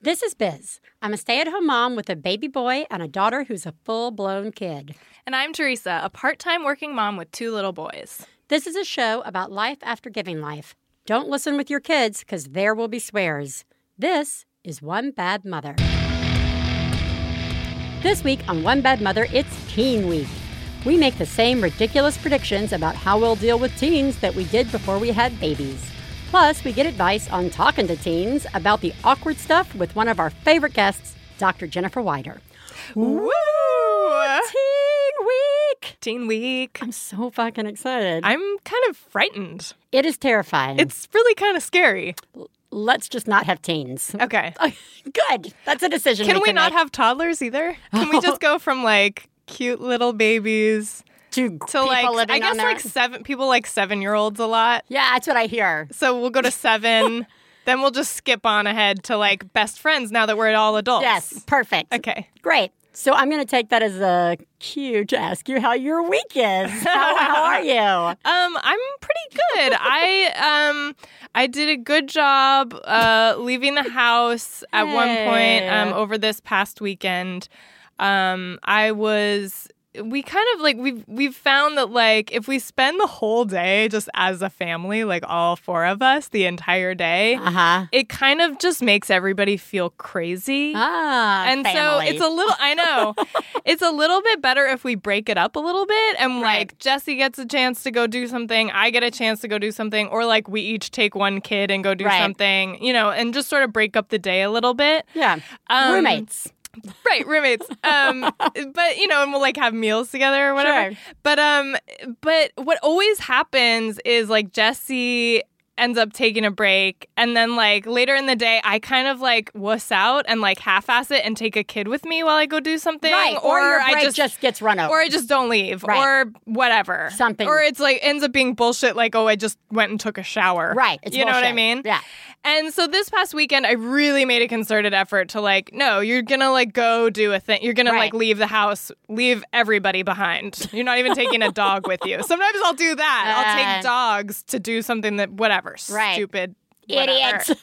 This is Biz. I'm a stay at home mom with a baby boy and a daughter who's a full blown kid. And I'm Theresa, a part time working mom with two little boys. This is a show about life after giving life. Don't listen with your kids because there will be swears. This is One Bad Mother. This week on One Bad Mother, it's Teen Week. We make the same ridiculous predictions about how we'll deal with teens that we did before we had babies. Plus, we get advice on talking to teens about the awkward stuff with one of our favorite guests, Dr. Jennifer Wider. Woo! Teen Week! Teen Week. I'm so fucking excited. I'm kind of frightened. it is terrifying. It's really kind of scary. Let's just not have teens. Okay. Good. That's a decision. Can we can not make. have toddlers either? Can we just go from like cute little babies to, to like I guess like seven people like seven year olds a lot. Yeah, that's what I hear. So we'll go to seven. then we'll just skip on ahead to like best friends now that we're all adults. Yes, perfect. Okay. Great. So I'm going to take that as a cue to ask you how your week is. How, how are you? Um, I'm pretty good. I um I did a good job uh leaving the house at one point um over this past weekend. Um I was we kind of like we've we've found that like if we spend the whole day just as a family, like all four of us, the entire day, Uh huh. it kind of just makes everybody feel crazy. Ah, and family. so it's a little i know it's a little bit better if we break it up a little bit and Right. like jesse gets a chance to go do something i get a chance to go do something or like we each take one kid and go do Right. something you know and just sort of break up the day a little bit yeah. Um, Roommates. Right roommates um but you know and we'll like have meals together or whatever Sure. but um but what always happens is like jesse ends up taking a break and then like later in the day i kind of like wuss out and like half-ass it and take a kid with me while i go do something Right. Or, your i just, just, gets run over. or i just don't leave Right. or whatever Something. or it's like ends up being bullshit like oh i just went and took a shower right. It's you know what i mean Yeah. And so this past weekend, I really made a concerted effort to like, no, you're gonna like go do a thing. You're gonna Right. like leave the house, leave everybody behind. You're not even taking a dog with you. Sometimes I'll do that. I'll Uh. take dogs to do something that whatever, Right. stupid. Idiots.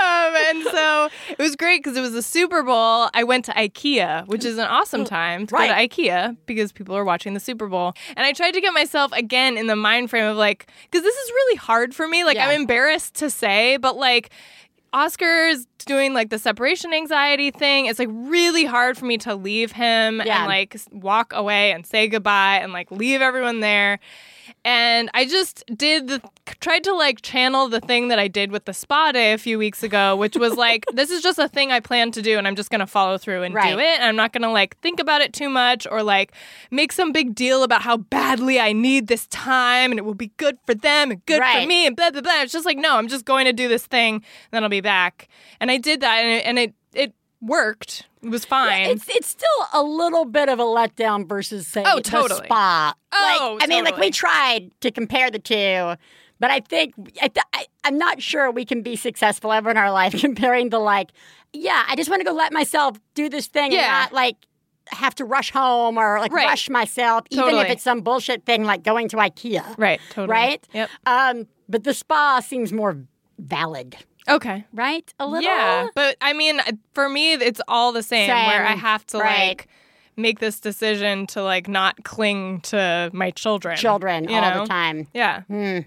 Um, and so it was great because it was the Super Bowl. I went to IKEA, which is an awesome time to Right. go to IKEA because people are watching the Super Bowl. And I tried to get myself again in the mind frame of like, because this is really hard for me. Like, Yeah. I'm embarrassed to say, but like, Oscar's doing like the separation anxiety thing. It's like really hard for me to leave him Yeah. and like walk away and say goodbye and like leave everyone there. And I just did the tried to like channel the thing that I did with the spa day a few weeks ago, which was like this is just a thing I plan to do and I'm just going to follow through and Right. do it. I'm not going to like think about it too much or like make some big deal about how badly I need this time and it will be good for them and good for me and blah blah blah. It's just like no, I'm just going to do this thing then I'll be back. And I did that and it, and it it worked. It was fine. It's it's still a little bit of a letdown versus say Oh, totally. spa. Oh, like, I mean, like we tried to compare the two, but I think I, th- I, I'm not sure we can be successful ever in our life comparing the like. Yeah, I just want to go let myself do this thing and Yeah. not like have to rush home or like Right. rush myself, even if it's some bullshit thing like going to IKEA. right, totally. Right? Yep. Um, but the spa seems more valid, Okay. right? A little. Yeah, but I mean, for me, it's all the same, Same, where I have to right. like make this decision to like not cling to my children. Children all know? the time. Yeah. Hmm.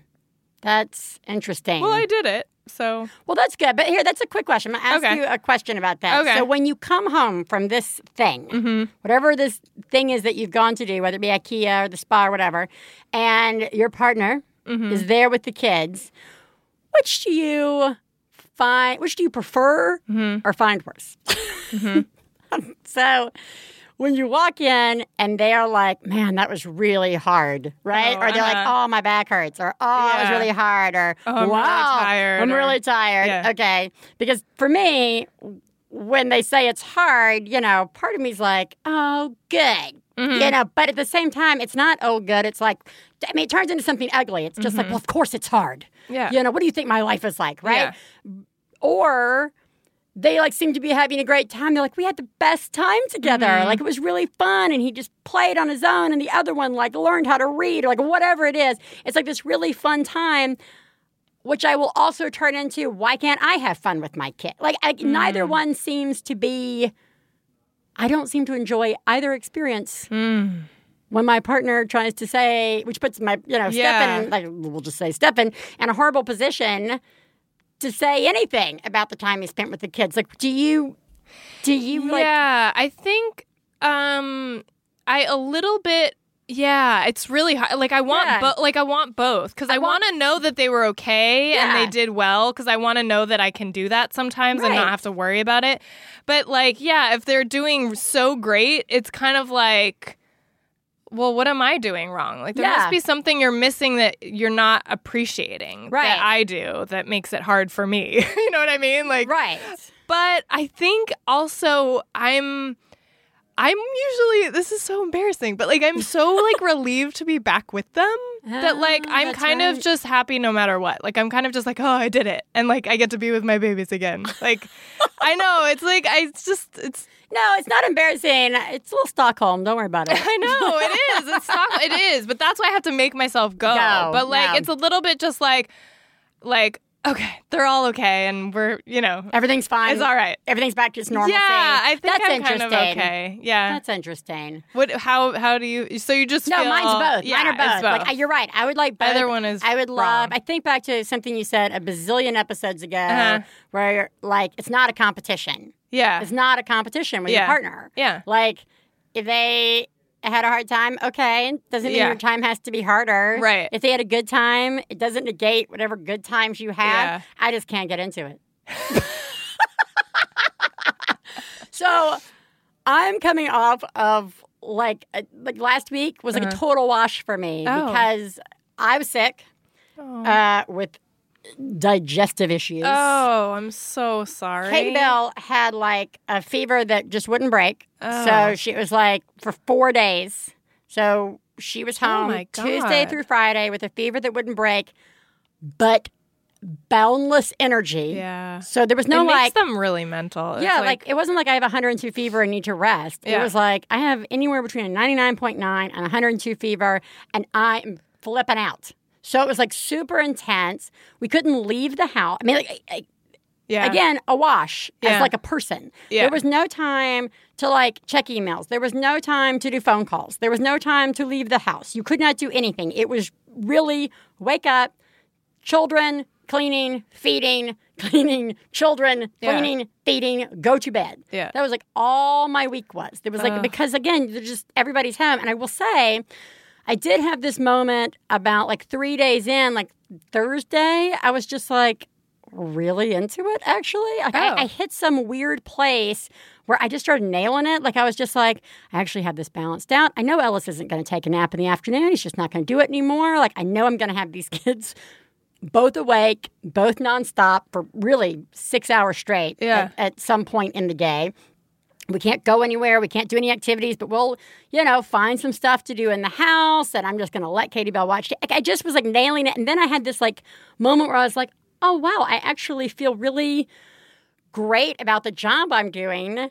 That's interesting. Well, I did it, so Well, that's good. But here, that's a quick question. I'm going to ask Okay. you a question about that. Okay. So, when you come home from this thing, Mhm. whatever this thing is that you've gone to do, whether it be IKEA or the spa or whatever, and your partner Mm-hmm. is there with the kids, which do you find, which do you prefer Mm-hmm. or find worse? so, when you walk in and they're like, man, that was really hard, right? Oh, or they're like, uh-huh. oh, my back hurts, or oh, it was really hard, or Oh, I'm really wow, tired," I'm or- really tired. Yeah. Okay. Because for me, when they say it's hard, you know, part of me's like, oh, good. Mm-hmm. You know, but at the same time, it's not oh good. It's like, I mean, it turns into something ugly. It's just like, well, of course it's hard. Mm-hmm. Yeah. You know, what do you think my life is like, right? Or they like seem to be having a great time. They're like, we had the best time together. Mm-hmm. Like it was really fun. And he just played on his own. And the other one like learned how to read or like whatever it is. It's like this really fun time. which I will also turn into why can't I have fun with my kid? Like I, neither one seems to be. I don't seem to enjoy either experience. When my partner tries to say, which puts my, you know, Yeah. Stefan, like we'll just say Stefan, in a horrible position to say anything about the time he spent with the kids. Like, do you, do you like, yeah, I think um I a little bit yeah, it's really hard. Like I want Yeah. bo- like I want both cuz I, want- want to know that they were okay and they did well cuz I want to know that I can do that sometimes and not have to worry about it. But like yeah, if they're doing so great, it's kind of like well, what am I doing wrong? Like there Yeah. must be something you're missing that you're not appreciating Right. that I do that makes it hard for me. you know what I mean? Like right? but I think also I'm I'm usually this is so embarrassing, but like I'm so like relieved to be back with them that like Ah, I'm that's kind of just happy no matter what. Like I'm kind of just like, oh, I did it. And like I get to be with my babies again. Like I know, it's like I it's just it's No, it's not embarrassing. It's a little Stockholm. Don't worry about it. I know it is. It's not it is, but that's why I have to make myself go. Go, but like no. it's a little bit just like like okay, they're all okay and we're, you know, Everything's fine. it's all right. Everything's back to its normalcy. Yeah, I think That's I'm kind interesting. of okay. Yeah. That's interesting. What? How? How do you? So you just No, feel, mine's both. Yeah, Mine are both. it's Like you're right. I would like both. Either one is I would love. wrong. I think back to something you said a bazillion episodes ago, Uh-huh. where you're like it's not a competition. yeah. It's not a competition with your partner. Yeah. Like if they had a hard time, okay, doesn't mean Yeah. your time has to be harder. Right. If they had a good time, it doesn't negate whatever good times you have. Yeah. I just can't get into it. so I'm coming off of like uh, like last week was like a total wash for me Uh-huh. Oh. because I was sick Oh. uh, with digestive issues. Oh, I'm so sorry. Katie Bell had like a fever that just wouldn't break. Oh. So she was like for four days. So she was Oh home my Tuesday through Friday with a fever that wouldn't break, but boundless energy. Yeah. So there was no it makes like, them really mental. It's yeah, like, it wasn't like I have 102 fever and need to rest. It was like I have anywhere between a 99.9 and 102 fever, and I'm flipping out. So it was like super intense. We couldn't leave the house. I mean, like, I- yeah. again a wash as like a person Yeah. there was no time to like check emails there was no time to do phone calls there was no time to leave the house you could not do anything it was really wake up children cleaning feeding cleaning children Yeah. cleaning feeding go to bed Yeah. that was like all my week was there was like Ugh. because again they're just everybody's home and i will say I did have this moment about like three days in, like Thursday, I was just like really into it actually. Like, Oh. I, I oh. hit some weird place where I just started nailing it. Like I was just like, I actually have this balanced out. I know Ellis isn't going to take a nap in the afternoon. He's just not going to do it anymore. Like I know I'm going to have these kids both awake, both nonstop for really six hours straight Yeah. at, at some point in the day. We can't go anywhere. We can't do any activities, but we'll, you know, find some stuff to do in the house. And I'm just going to let Katie Bell watch. I just was like nailing it. And then I had this like moment where I was like, oh, wow, I actually feel really great about the job I'm doing.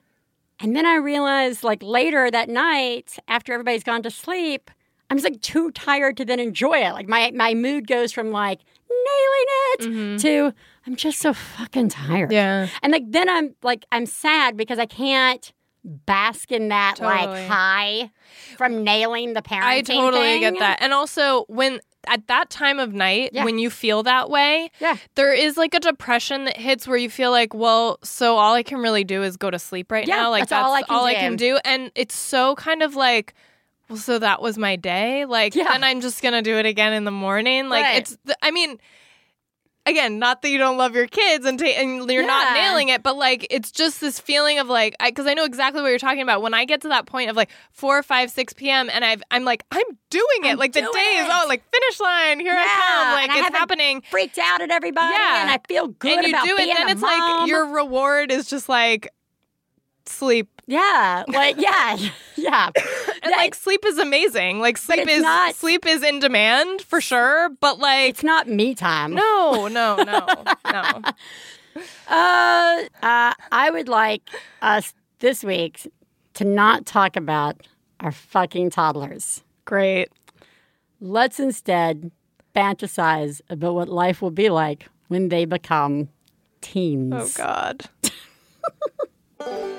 And then I realized like later that night, after everybody's gone to sleep, I'm just like too tired to then enjoy it. Like my, my mood goes from like nailing it mm-hmm. to I'm just so fucking tired. Yeah. And like then I'm like I'm sad because I can't bask in that like high from nailing the parenting. I totally thing. get that. And also when at that time of night Yeah. when you feel that way, Yeah. there is like a depression that hits where you feel like, well, so all I can really do is go to sleep right Yeah, now. Like that's all I can all I do. can do. And it's so kind of like well, so that was my day. Like, Yeah. then I'm just gonna do it again in the morning. Like, Right. it's. I mean, again, not that you don't love your kids and ta- and you're not nailing it, but like, it's just this feeling of like, because I, know exactly what you're talking about. When I get to that point of like four, five, six p.m. and I've, I'm like, I'm doing it. I'm like the day is it. oh, like finish line. Here I come. Like and it's happening. Freaked out at everybody, Yeah. and I feel good and you about do it, then it's mom. like your reward is just like sleep. Yeah, like yeah, yeah. And Yeah, like sleep is amazing. Like sleep is not- sleep is in demand for sure. But like it's not me time. no, no, no, no. Uh, uh, I would like us this week to not talk about our fucking toddlers. Great. Let's instead fantasize about what life will be like when they become teens. Oh, God.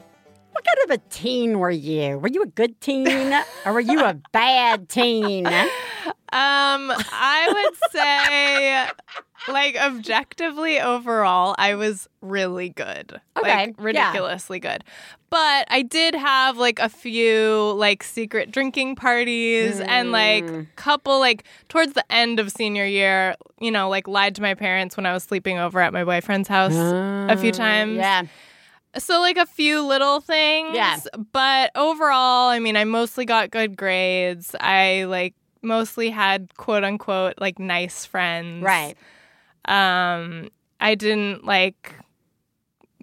What kind of a teen were you? Were you a good teen or were you a bad teen? Um, I would say, like, objectively overall, I was really good. Okay, Like, yeah. ridiculously good. But I did have, like, a few, like, secret drinking parties and, like, Mm. couple, like, towards the end of senior year, you know, like, lied to my parents when I was sleeping over at my boyfriend's house a few times. Yeah. So like a few little things. Yeah. But overall, I mean, I mostly got good grades. I like mostly had quote unquote like nice friends. Right. Um I didn't like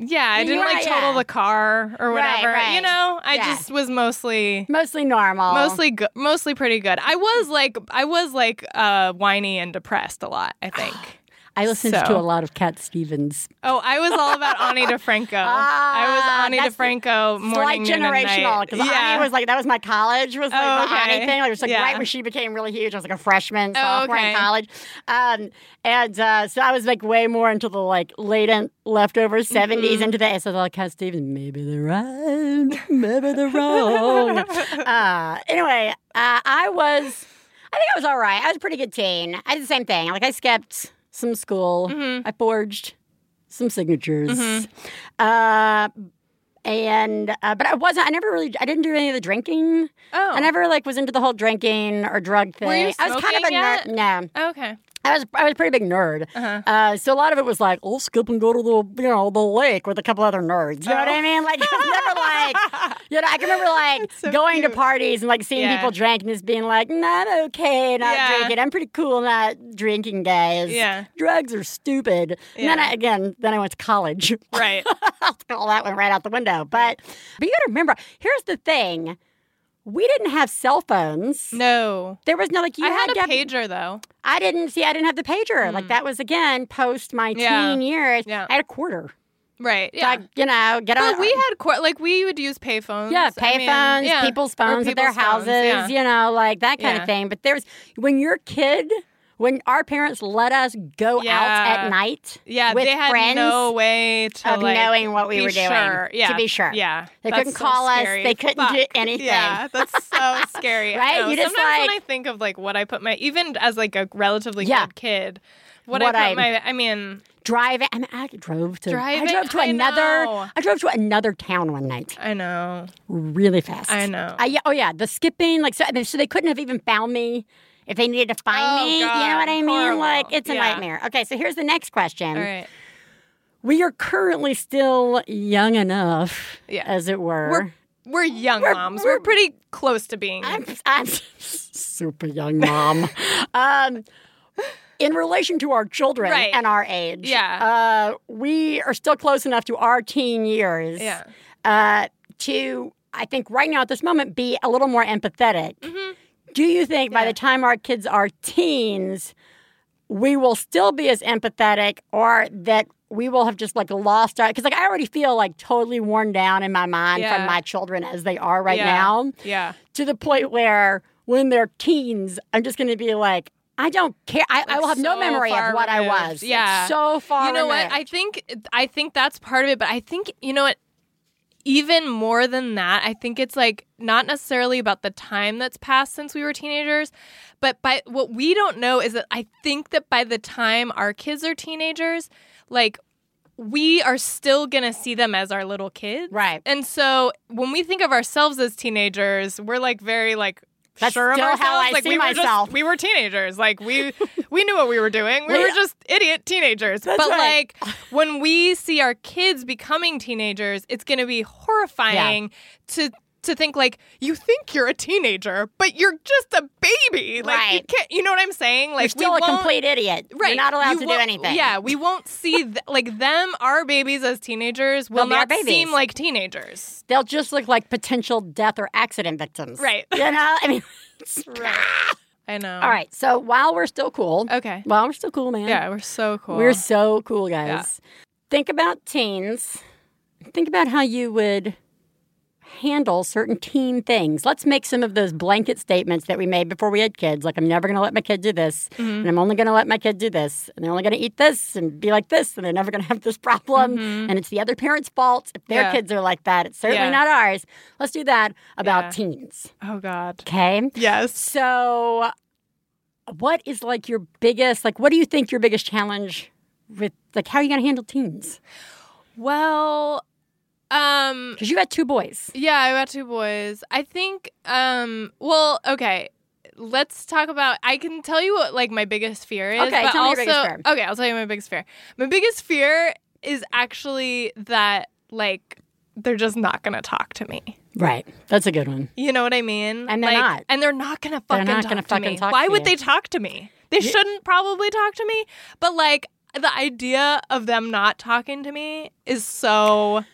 yeah, I didn't like total yeah. the car or Right, whatever. right. You know, I Yeah. just was mostly Mostly normal. mostly good, mostly pretty good. I was like I was like uh whiny and depressed a lot, I think. I listened So. to a lot of Cat Stevens. Oh, I was all about Ani DiFranco. I was Ah, Ani DiFranco morning, Slight generational. Because yeah. Ani was like, that was my college, was like Oh, the. Ani thing. Like, it was like Yeah. right when she became really huge. I was like a freshman, Oh, sophomore okay. in college. Um, and uh, so I was like way more into the like latent leftover 70s Mm-hmm. into the, so like Cat Stevens, maybe they're right, maybe they're wrong. uh, anyway, uh, I was, I think I was all right. I was a pretty good teen. I did the same thing. Like I skipped some school. Mm-hmm. I forged some signatures. Uh, and uh, but I wasn't. I never really. I didn't do any of the drinking. Oh. I never like was into the whole drinking or drug thing. Were you I was kind of a smoking yet? nerd. No, Okay. I was. I was a pretty big nerd. Uh-huh. Uh, so a lot of it was like, I'll skip and go to the you know the lake with a couple other nerds. You know what I mean? Like never like. You know, I can remember like so going to parties and like seeing Yeah. people drink and just being like, not okay, not Yeah. drinking. I'm pretty cool not drinking, guys. Yeah. Drugs are stupid. And then I, again, then I went to college. Right. All that went right out the window. But but you got to remember, here's the thing: we didn't have cell phones. No. There was no like you I had a to have- pager though. I didn't see. I didn't have the pager. Like hmm. that was again post my Yeah. teen years. Yeah. I had a quarter. Right. Yeah. I, you know, get on. but we had cor- like we would use payphones. yeah, I mean, payphones, yeah. people's phones at their people's phones, houses, yeah. you know, like that kind Yeah. of thing. But there's when you're a kid, when our parents let us go out at night, Yeah, with they had friends no way to of like, knowing what we were doing. Sure. Yeah, to be sure. Yeah, They That's couldn't so call us. They couldn't do anything. Yeah, that's so scary. Right? You just, Sometimes when like- I think of like what I put my even as like a relatively Yeah. good kid, what, What I I- put my I mean driving. I mean, I drove to. Driving? I drove to I another. know. I drove to another town one night, I know. really fast. I know. I, yeah, oh yeah, the skipping, like so, so they couldn't have even found me if they needed to find Oh, me. You know what I mean? horrible. Like it's a Yeah. nightmare. Okay, so here's the next question. All right. We are currently still young enough, Yeah. as it were. We're we're young We're- moms. we're- We're, pretty close to being. I'm, I'm super young mom. um, in relation to our children Right. and our age, Yeah. uh, we are still close enough to our teen years Yeah. uh, to, I think, right now at this moment, be a little more empathetic. Do you think by Mm-hmm. The time our kids are teens, we will still be as empathetic, or that we will have just like lost our? Because like I already feel like totally worn down in my mind Yeah. from my children as they are right yeah. now Yeah. to the point where when they're teens, I'm just going to be like, I don't care. I, I will have no memory of what I removed. was. It's Yeah. so far. you know what i think i think that's part of it but i think you know what even more than that i think it's like not necessarily about the time that's passed since we were teenagers but by what we don't know is that i think that by the time our kids are teenagers like we are still gonna see them as our little kids Right. and so when we think of ourselves as teenagers we're like very like That's sure of still how. I like see we were myself. just we were teenagers. Like we we knew what we were doing. We We- were just idiot teenagers. But right. like when we see our kids becoming teenagers, it's going to be horrifying to to think like you think you're a teenager, but you're just a baby. Like you Right. can't. You know what I'm saying? Like You're still a complete idiot. Right. You're not allowed You to do anything. Yeah, we won't see th- like them, our babies as teenagers will They'll be our not seem like teenagers. They'll just look like potential death or accident victims. Right. You know? I mean, it's- I know. all right. So while we're still cool, Okay. while we're still cool, man. Yeah, we're so cool. We're so cool, guys. Yeah. Think about teens. Think about how you would handle certain teen things. Let's make some of those blanket statements that we made before we had kids. Like, I'm never going to let my kid do this, Mm-hmm. and I'm only going to let my kid do this, and they're only going to eat this and be like this, and they're never going to have this problem. And it's the other parent's fault if their Mm-hmm. Yeah. kids are like that. It's certainly Yeah. not ours. Let's do that about Yeah. teens. oh God. Okay. Yes. So, what is like your biggest, like, what do you think your biggest challenge with, like, how are you going to handle teens? Well, um, Because you had two boys. yeah, I got two boys. I think, um, well, okay. Let's talk about. I can tell you what like my biggest fear is. Okay, tell me your biggest fear. Okay, I'll tell you my biggest fear. My biggest fear is actually that like they're just not gonna talk to me. Right. That's a good one. You know what I mean? And they're Like, not. And they're not gonna fucking They're fucking not talk gonna to fucking me. talk Why to would you. they talk to me? They shouldn't probably talk to me. But like the idea of them not talking to me is so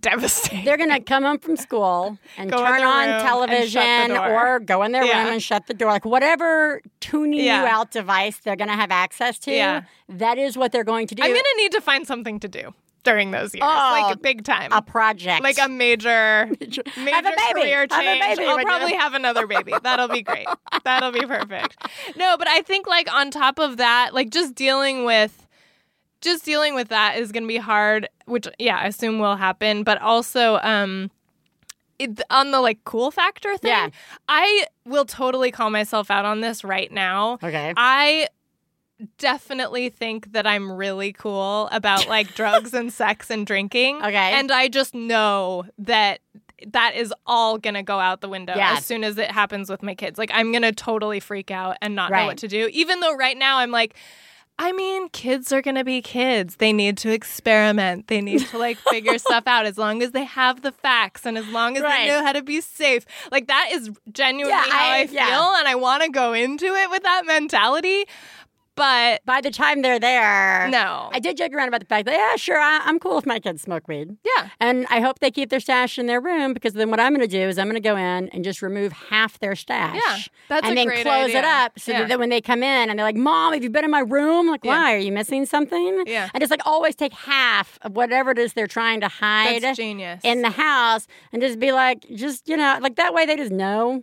devastating. They're going to come home from school and Go turn on television shut the door. or go in their Yeah. room and shut the door. Like, whatever tuning Yeah. you out device they're going to have access to, Yeah. that is what they're going to do. I'm gonna need to find something to do during those years, Oh, like big time, a project. like a major, major Have a baby. career change. baby I'll probably have another baby. That'll be great. That'll be perfect. No, but I think like on top of that, like just dealing with. Just dealing with that is going to be hard, which yeah, I assume will happen. But also, um, it, on the like cool factor thing, Yeah. I will totally call myself out on this right now. Okay. I definitely think that I'm really cool about like drugs and sex and drinking. Okay. And I just know that that is all going to go out the window Yeah. as soon as it happens with my kids. Like I'm going to totally freak out and not Right. know what to do. Even though right now I'm like I mean, kids are going to be kids. They need to experiment. They need to like figure stuff out as long as they have the facts and as long as Right. they know how to be safe. Like that is genuinely Yeah, how I- I, feel yeah. and I want to go into it with that mentality. But By the time they're there, no. I did joke around about the fact that, yeah, sure, I, I'm cool if my kids smoke weed. yeah. And I hope they keep their stash in their room because then what I'm going to do is I'm going to go in and just remove half their stash. Yeah, that's and then close it up so Yeah. that when they come in and they're like, "Mom, have you been in my room?" I'm like, Yeah. "Why? Are you missing something?" Yeah. And just like always take half of whatever it is they're trying to hide That's genius. in the house and just be like, just you know, like that way they just know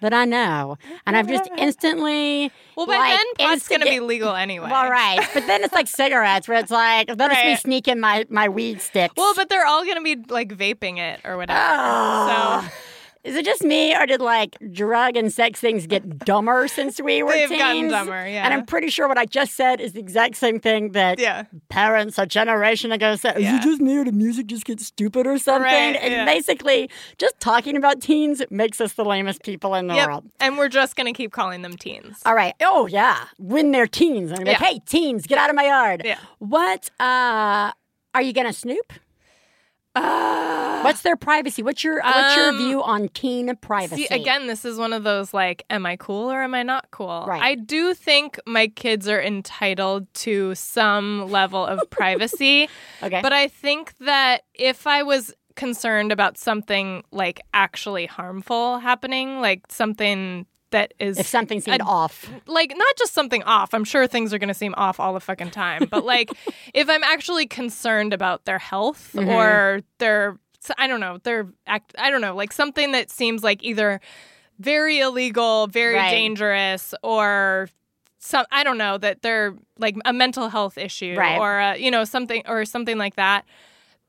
that I know, and I've just instantly. well, by like, then pot's going to be legal anyway. Well, right, but then it's like cigarettes, where it's like, let us be Right. sneaking my my weed sticks. Well, but they're all going to be like vaping it or whatever. Oh. So Is it just me, or did like drug and sex things get dumber since we were They've teens? gotten dumber, yeah. And I'm pretty sure what I just said is the exact same thing that yeah. parents a generation ago said. Is Yeah. it just me, or the music just gets stupid or something? Right, and yeah. basically, just talking about teens makes us the lamest people in the Yep. world. And we're just going to keep calling them teens. All right. Oh yeah, when they're teens, I'm like, hey, teens, get out of my yard. Yeah. What? uh Are you gonna snoop? Uh, What's their privacy? What's your What's your Um, view on teen privacy? See, again, this is one of those like, am I cool or am I not cool? Right. I do think my kids are entitled to some level of privacy, Okay. but I think that if I was concerned about something like actually harmful happening, like something that is if something seemed a- off. like not just something off. I'm sure things are going to seem off all the fucking time, but like if I'm actually concerned about their health Mhm. or their I don't know, their act I don't know, like something that seems like either very illegal, very Right. dangerous or some I don't know that they're like a mental health issue Right. or uh, you know something or something like that,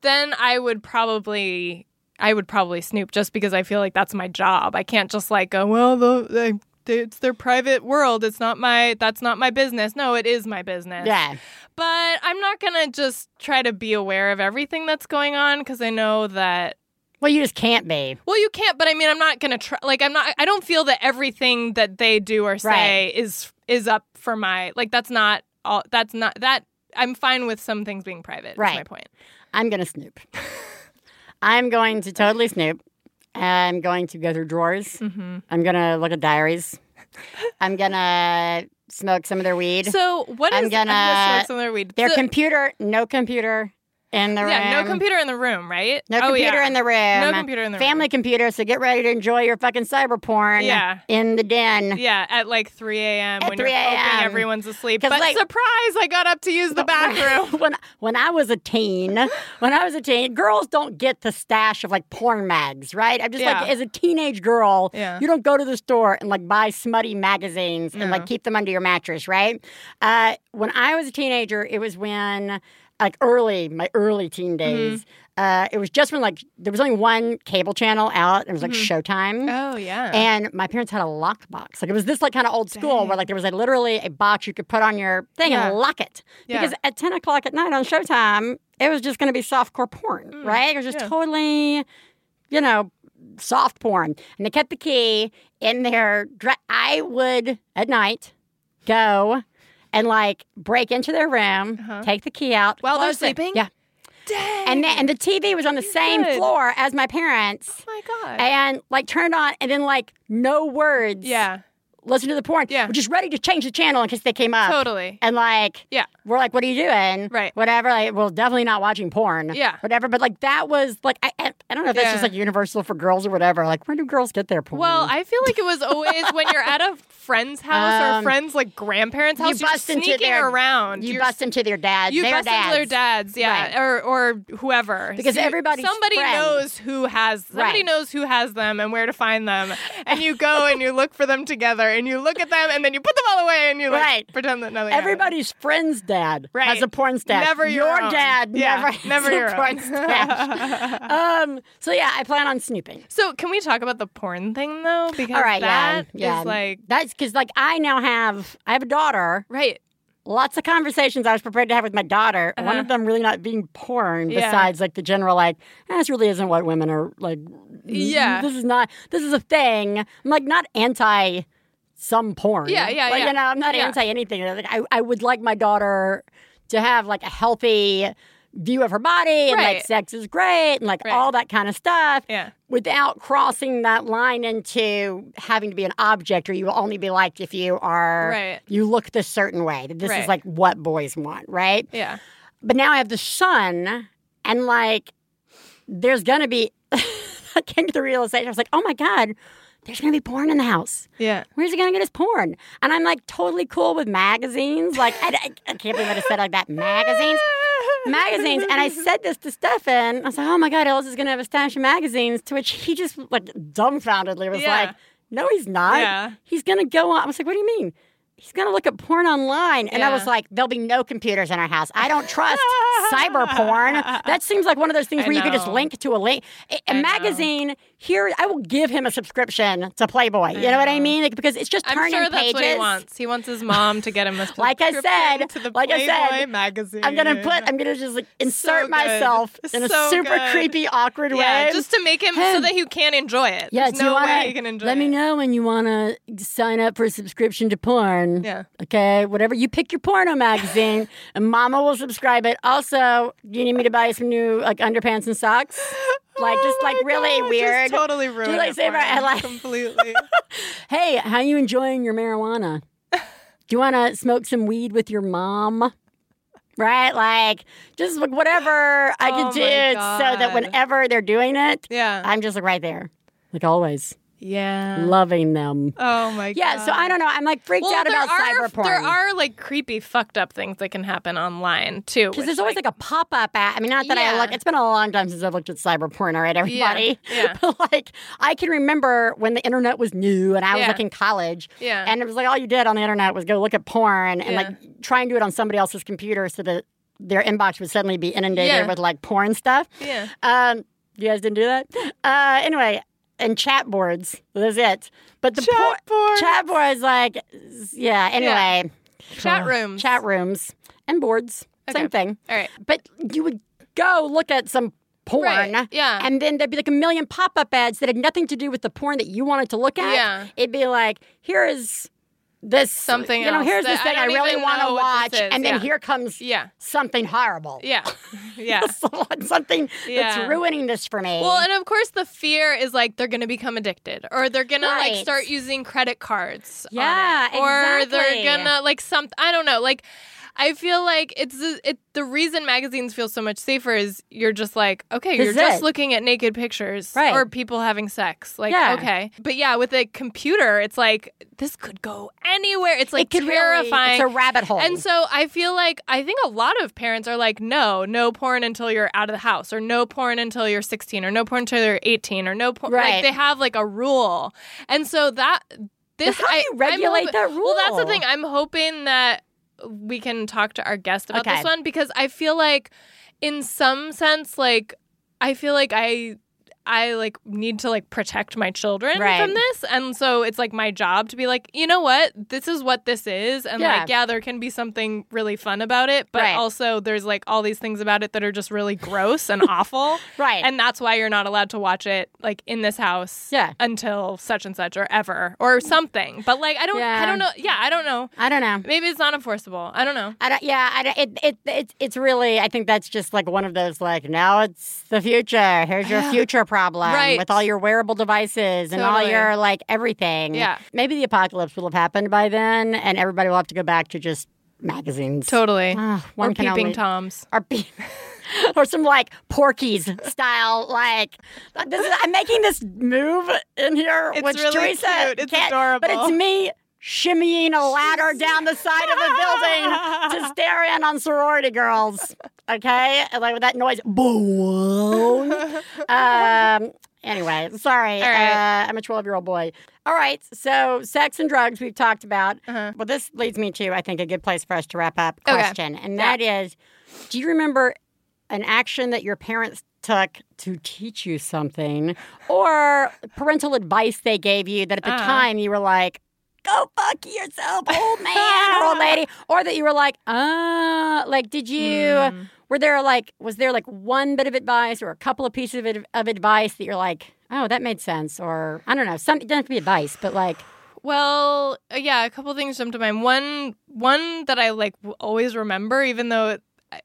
then I would probably I would probably snoop just because I feel like that's my job. I can't just like go, well, the, the, it's their private world. It's not my that's not my business. No, it is my business. Yeah. But I'm not going to just try to be aware of everything that's going on because I know that Well, you just can't be. well, you can't, but I mean, I'm not going to try like I'm not I don't feel that everything that they do or say Right. is is up for my like that's not all that's not that I'm fine with some things being private. Right. my point. I'm gonna snoop. I'm going to totally snoop. I'm going to go through drawers. Mm-hmm. I'm gonna look at diaries. I'm gonna smoke some of their weed. So what I'm is- gonna- smoke some of their weed. their So- computer, no computer in the room. yeah, no computer in the room, right? No Oh, computer yeah. in the room. No computer in the Family computer, so get ready to enjoy your fucking cyber porn Yeah. in the den. Yeah, at like 3 a.m. When 3 you're hoping everyone's asleep. But like- surprise, I got up to use the bathroom. when when I was a teen, when I was a teen, girls don't get the stash of like porn mags, right? I'm just Yeah. like as a teenage girl, Yeah. you don't go to the store and like buy smutty magazines and like keep them under your mattress, right? Uh, when I was a teenager, it was when like early my early teen Mm-hmm. days. Uh, it was just when like there was only one cable channel out. and It was like Mm-hmm. Showtime. oh, yeah. And my parents had a locked box. Like it was this like kind of old school where like there was like literally a box you could put on your thing Yeah. and lock it. Yeah. Because at ten o'clock at night on Showtime, it was just going to be softcore porn, right? It was just Mm, yeah. totally, you know, soft porn. And they kept the key in their. I would at night go and like break into their room, Uh-huh. take the key out While they're it. sleeping? Yeah, Dang. and then, and the TV was on the same good. floor as my parents. oh, my God. And like turned on, and then like no words yeah, listen to the porn. Yeah. We're just ready to change the channel in case they came up. totally. And like, Yeah. we're like, what are you doing? Right. Whatever. Like, well, definitely not watching porn. Yeah. Whatever. But like, that was like, I, I, don't know if that's Yeah. just like universal for girls or whatever. Like, where do girls get their porn? Well, I feel like it was always when you're at a friend's house or Um, a friend's like grandparents' house, you bust into their- around. you You're bust into their dad. you their bust dads. into their dads, yeah, Right. or or whoever, Because So everybody's somebody friend. knows who has somebody Right. knows who has them and where to find them, and you go and you look for them together, and you look at them, and then you put them all away, and you like Right. pretend that nothing. happened. Everybody's friend's dad has a porn stash. Never your own. dad Yeah, never has never a your porn stash. um, so yeah, I plan on snooping. So can we talk about the porn thing though? Because All right, that yeah, yeah. is like that's because like I now have I have a daughter. right. Lots of conversations I was prepared to have with my daughter. One Uh-huh. of them really not being porn. Yeah. Besides like the general like eh, this really isn't what women are like. Yeah. this is not. This is a thing. I'm like not anti some porn. Yeah, yeah, like, yeah. You know, I'm not Yeah. anti anything. Like I, I would like my daughter to have like a healthy view of her body and like sex is great and like Right. all that kind of stuff Yeah. without crossing that line into having to be an object or you will only be liked if you are Right. you look this certain way this Right. is like what boys want right Yeah. but now i have the son and like there's gonna be i came to the realization i was like oh my god there's gonna be porn in the house Yeah. Where's he gonna get his porn? And I'm like totally cool with magazines. Like I, I, I can't believe I just said like that. Magazines, magazines. And I said this to Stefan. I was like, oh my god, Ellis is gonna have a stash of magazines. To which he just like dumbfoundedly was Yeah. like, no, he's not. Yeah. He's gonna go on. I was like, what do you mean? He's gonna look at porn online. And I was like, there'll be no computers in our house. I don't trust cyber porn. That seems like one of those things I where you could just link to a link. A, a I know. magazine here, I will give him a subscription to Playboy. You know what I mean? Like, because it's just I'm turning sure pages. he wants. He wants his mom to get him a Like I said, to the like I said, magazine. I'm gonna put. I'm gonna just like insert good. myself in a super good. creepy, awkward yeah, way. just to make him so that he can enjoy it. yeah, There's no wanna, way he can enjoy Let it. Let me know when you want to sign up for a subscription to porn. Yeah. Okay, whatever you pick your porno magazine, and Mama will subscribe it. Also, do you need me to buy some new like underpants and socks? Like just Oh like really God, weird. Just totally ruined like it say for about- like- completely. Hey, how you enjoying your marijuana? Do you want to smoke some weed with your mom? Right? Like, just like whatever I Oh can do so that whenever they're doing it, yeah. I'm just like right there. Like always, yeah. loving them. Oh my god. Yeah, so I don't know. I'm like freaked well, out about are, cyber porn. There are like creepy, fucked up things that can happen online too. Because there's always like, a pop up ad. I mean, not that I Yeah. look, it's been a long time since I've looked at cyber porn, all right, everybody. yeah. but like, I can remember when the internet was new and I was Yeah. like in college. Yeah. And it was like all you did on the internet was go look at porn and Yeah. like try and do it on somebody else's computer so that their inbox would suddenly be inundated Yeah. with like porn stuff. yeah. Um, you guys didn't do that? Uh, anyway, and chat boards. That's it. But the Chat boards. chat boards, like, yeah. Anyway, Chat rooms. chat rooms, and boards. Okay. Same thing. All right. But you would go look at some porn, Right, yeah. and then there'd be like a million pop-up ads that had nothing to do with the porn that you wanted to look at. Yeah. It'd be like, here is this Something You know, here's this thing I I, really want to watch, and then yeah. here comes Yeah. something horrible. Yeah. Yeah. something Yeah. that's ruining this for me. Well, and of course, the fear is like they're going to become addicted, or they're going to like start using credit cards. Yeah, or exactly. they're gonna like some. I don't know. Like, I feel like it's it. The reason magazines feel so much safer is you're just like, okay, This you're just it. looking at naked pictures Right. or people having sex. Like, Yeah. okay, but yeah, with a computer, it's like this could go anywhere. It's like it terrifying. Really, it's a rabbit hole. And so I feel like I think a lot of parents are like, no, no porn until you're out of the house, or no porn until you're 16, or no porn until you're 18, or no porn. Right. Like they have like a rule, and so that this how do I you I'm regulate that rule? Well, that's the thing. I'm hoping that we can talk to our guest about Okay. this one because I feel like, in some sense, like I feel like I. I like need to like protect my children Right. from this. And so it's like my job to be like, you know what? This is what this is. And Yeah. like, yeah, there can be something really fun about it, but Right. also there's like all these things about it that are just really gross and awful. right. And that's why you're not allowed to watch it like in this house Yeah. until such and such or ever or something. But like I don't Yeah. I don't know. Yeah, I don't know. I don't know. Maybe it's not enforceable. I don't know. I don't, yeah, I don't, it, it, it, it's really, I think that's just like one of those, like, now it's the future. Here's your future problem Right. with all your wearable devices and all your, like, everything. Yeah. Maybe the apocalypse will have happened by then and everybody will have to go back to just magazines. Totally. Ah, one or peeping only- toms. Or, pe- or some, like, Porky's style, like, this is, I'm making this move in here, It's which really Theresa cute. It's can't- But it's me shimmying a ladder down the side of a building to stare in on sorority girls. Okay, like with that noise, boom. um. Anyway, sorry. Right. Uh, I'm a 12 year old boy. All right. So, sex and drugs we've talked about. Uh-huh. Well, this leads me to I think a good place for us to wrap up. Okay. Question, and that is, do you remember an action that your parents took to teach you something, or parental advice they gave you that at the Uh-huh. time you were like, "Go fuck yourself, old man or old lady," or that you were like, "Ah," like did you? Hmm. Were there like was there like one bit of advice or a couple of pieces of, of advice that you're like, "Oh, that made sense," or I don't know, something it doesn't have to be advice, but like, Well, uh, yeah, a couple things jump to mind. One, one that I like always remember, even though,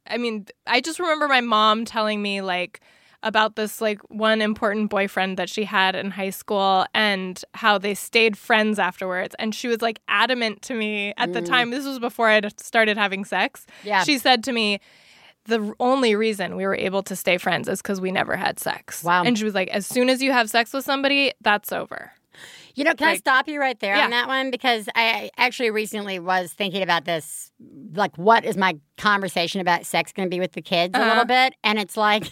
I mean, I just remember my mom telling me like about this like one important boyfriend that she had in high school and how they stayed friends afterwards. And she was like adamant to me at the time. This was before I started having sex. Yeah. she said to me. The only reason we were able to stay friends is because we never had sex. Wow. And she was like, as soon as you have sex with somebody, that's over. You know, can I stop you right there Yeah. on that one? Because I actually recently was thinking about this. Like, what is my conversation about sex going to be with the kids a Uh-huh. little bit? And it's like,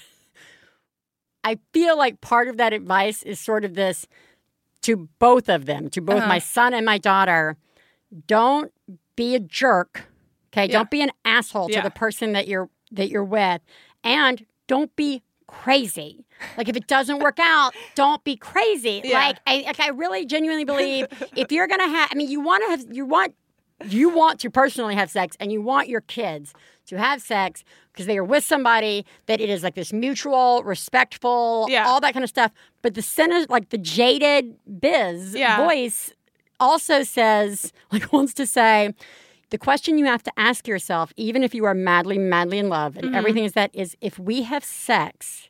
I feel like part of that advice is sort of this to both of them, to both Uh-huh. my son and my daughter don't be a jerk. Okay. Yeah. Don't be an asshole to Yeah. the person that you're that you're with. And don't be crazy. Like if it doesn't work out, don't be crazy. Yeah. Like I like I really genuinely believe if you're gonna have I mean you wanna have you want you want to personally have sex and you want your kids to have sex because they are with somebody that it is like this mutual, respectful, Yeah. all that kind of stuff. But the center, like the jaded biz Yeah. voice also says, like wants to say, the question you have to ask yourself, even if you are madly, madly in love and Mm-hmm. everything is that is if we have sex,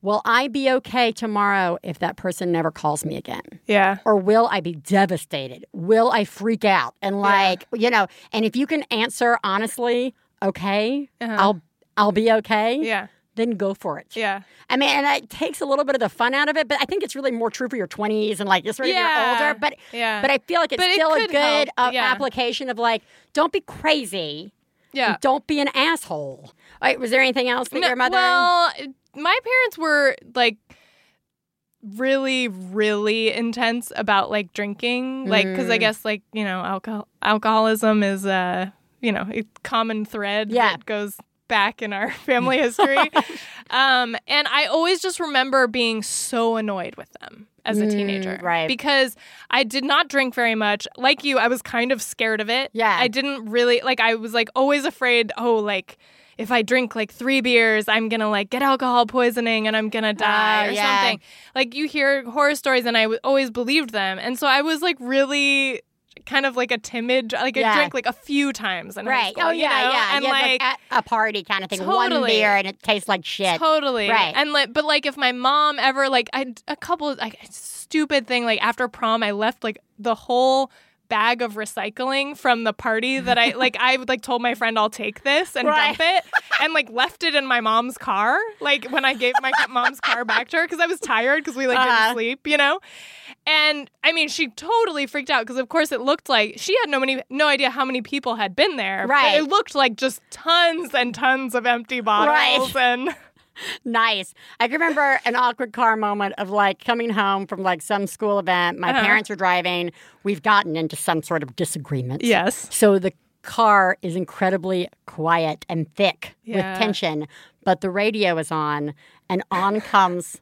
will I be okay tomorrow if that person never calls me again? Yeah. or will I be devastated? Will I freak out? And like, you know, and if you can answer honestly, okay, Uh-huh. I'll I'll be okay. Yeah. Then go for it. Yeah. I mean, and it takes a little bit of the fun out of it, but I think it's really more true for your 20s and like just when Yeah. you're older. But Yeah. but I feel like it's But it still a good uh, yeah. application of like, don't be crazy. Yeah. Don't be an asshole. All right, was there anything else that No, your mother? Well, my parents were like really, really intense about like drinking, like because I Mm. guess like you know alcohol alcoholism is a you know a common thread Yeah. that goes back in our family history. um, and I always just remember being so annoyed with them as a Mm, teenager, right. Because I did not drink very much. Like you, I was kind of scared of it. Yeah. I didn't really like. I was like always afraid. Oh, like if I drink like three beers, I'm gonna like get alcohol poisoning and I'm gonna die Ah, or yeah. something. Like you hear horror stories, and I w- always believed them, and so I was like really kind of like a timid, like Yeah. I drank like a few times in high Right. school. Oh you yeah, know? yeah. and Yeah, like. at a party kind of thing. One Totally. beer and it tastes like shit. Totally. Right. And like, but like, if my mom ever like, I a couple like stupid thing like after prom, I left like the whole bag of recycling from the party that I like. I like told my friend I'll take this and Right. dump it, and like left it in my mom's car. Like when I gave my mom's car back to her because I was tired because we like Uh-huh. didn't sleep, you know. And I mean, she totally freaked out because, of course, it looked like she had no many, no idea how many people had been there. but Right. it looked like just tons and tons of empty bottles and. Nice. I can remember an awkward car moment of like coming home from like some school event. My Uh-huh. parents are driving. We've gotten into some sort of disagreement. Yes. So the car is incredibly quiet and thick Yeah. with tension, but the radio is on, and on comes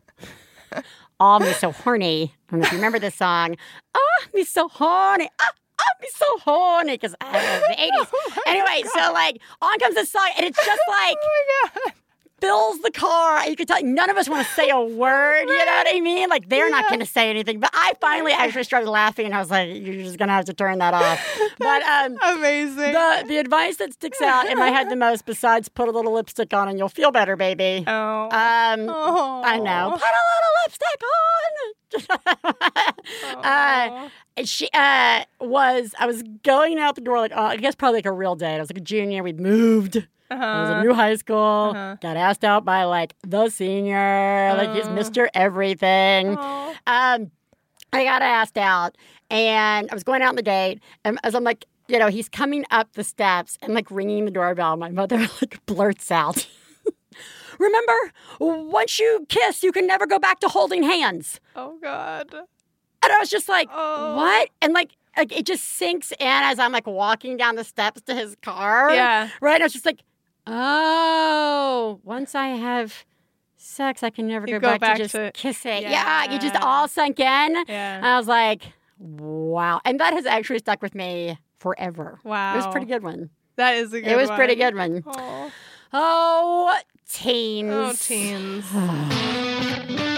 "Oh Me So Horny." I don't know if you remember this song. Oh, me so horny. Ah, oh, me so horny. Because I love the 80s. anyway, so like on comes this song, and it's just like fills the car. You can tell none of us want to say a word. You know what I mean? Like they're not going to say anything. But I finally actually started laughing, and I was like, "You're just going to have to turn that off." But um, Amazing. the the advice that sticks out in my head the most, besides put a little lipstick on and you'll feel better, baby. oh. Um, oh. I know. Put a little lipstick on. uh, she uh, was. I was going out the door like uh, I guess probably like a real date. I was like a junior. We'd moved. I was Uh-huh. in new high school. Uh-huh. Got asked out by like the senior, like he's Uh. Mister Everything. Um, I got asked out, and I was going out on the date, and as I'm like, you know, he's coming up the steps and like ringing the doorbell. My mother like blurts out, "Remember, once you kiss, you can never go back to holding hands." Oh God. And I was just like, Oh. "What?" And like, like it just sinks in as I'm like walking down the steps to his car. Yeah. Right. And I was just like, "Oh, once I have." Sex, I can never go, go back, back to just to- kissing. Yeah, you just all sunk in. Yeah. I was like, wow. And that has actually stuck with me forever. Wow. It was a pretty good one. That is a good one. it was pretty good one. Oh, Oh, teens. oh teens.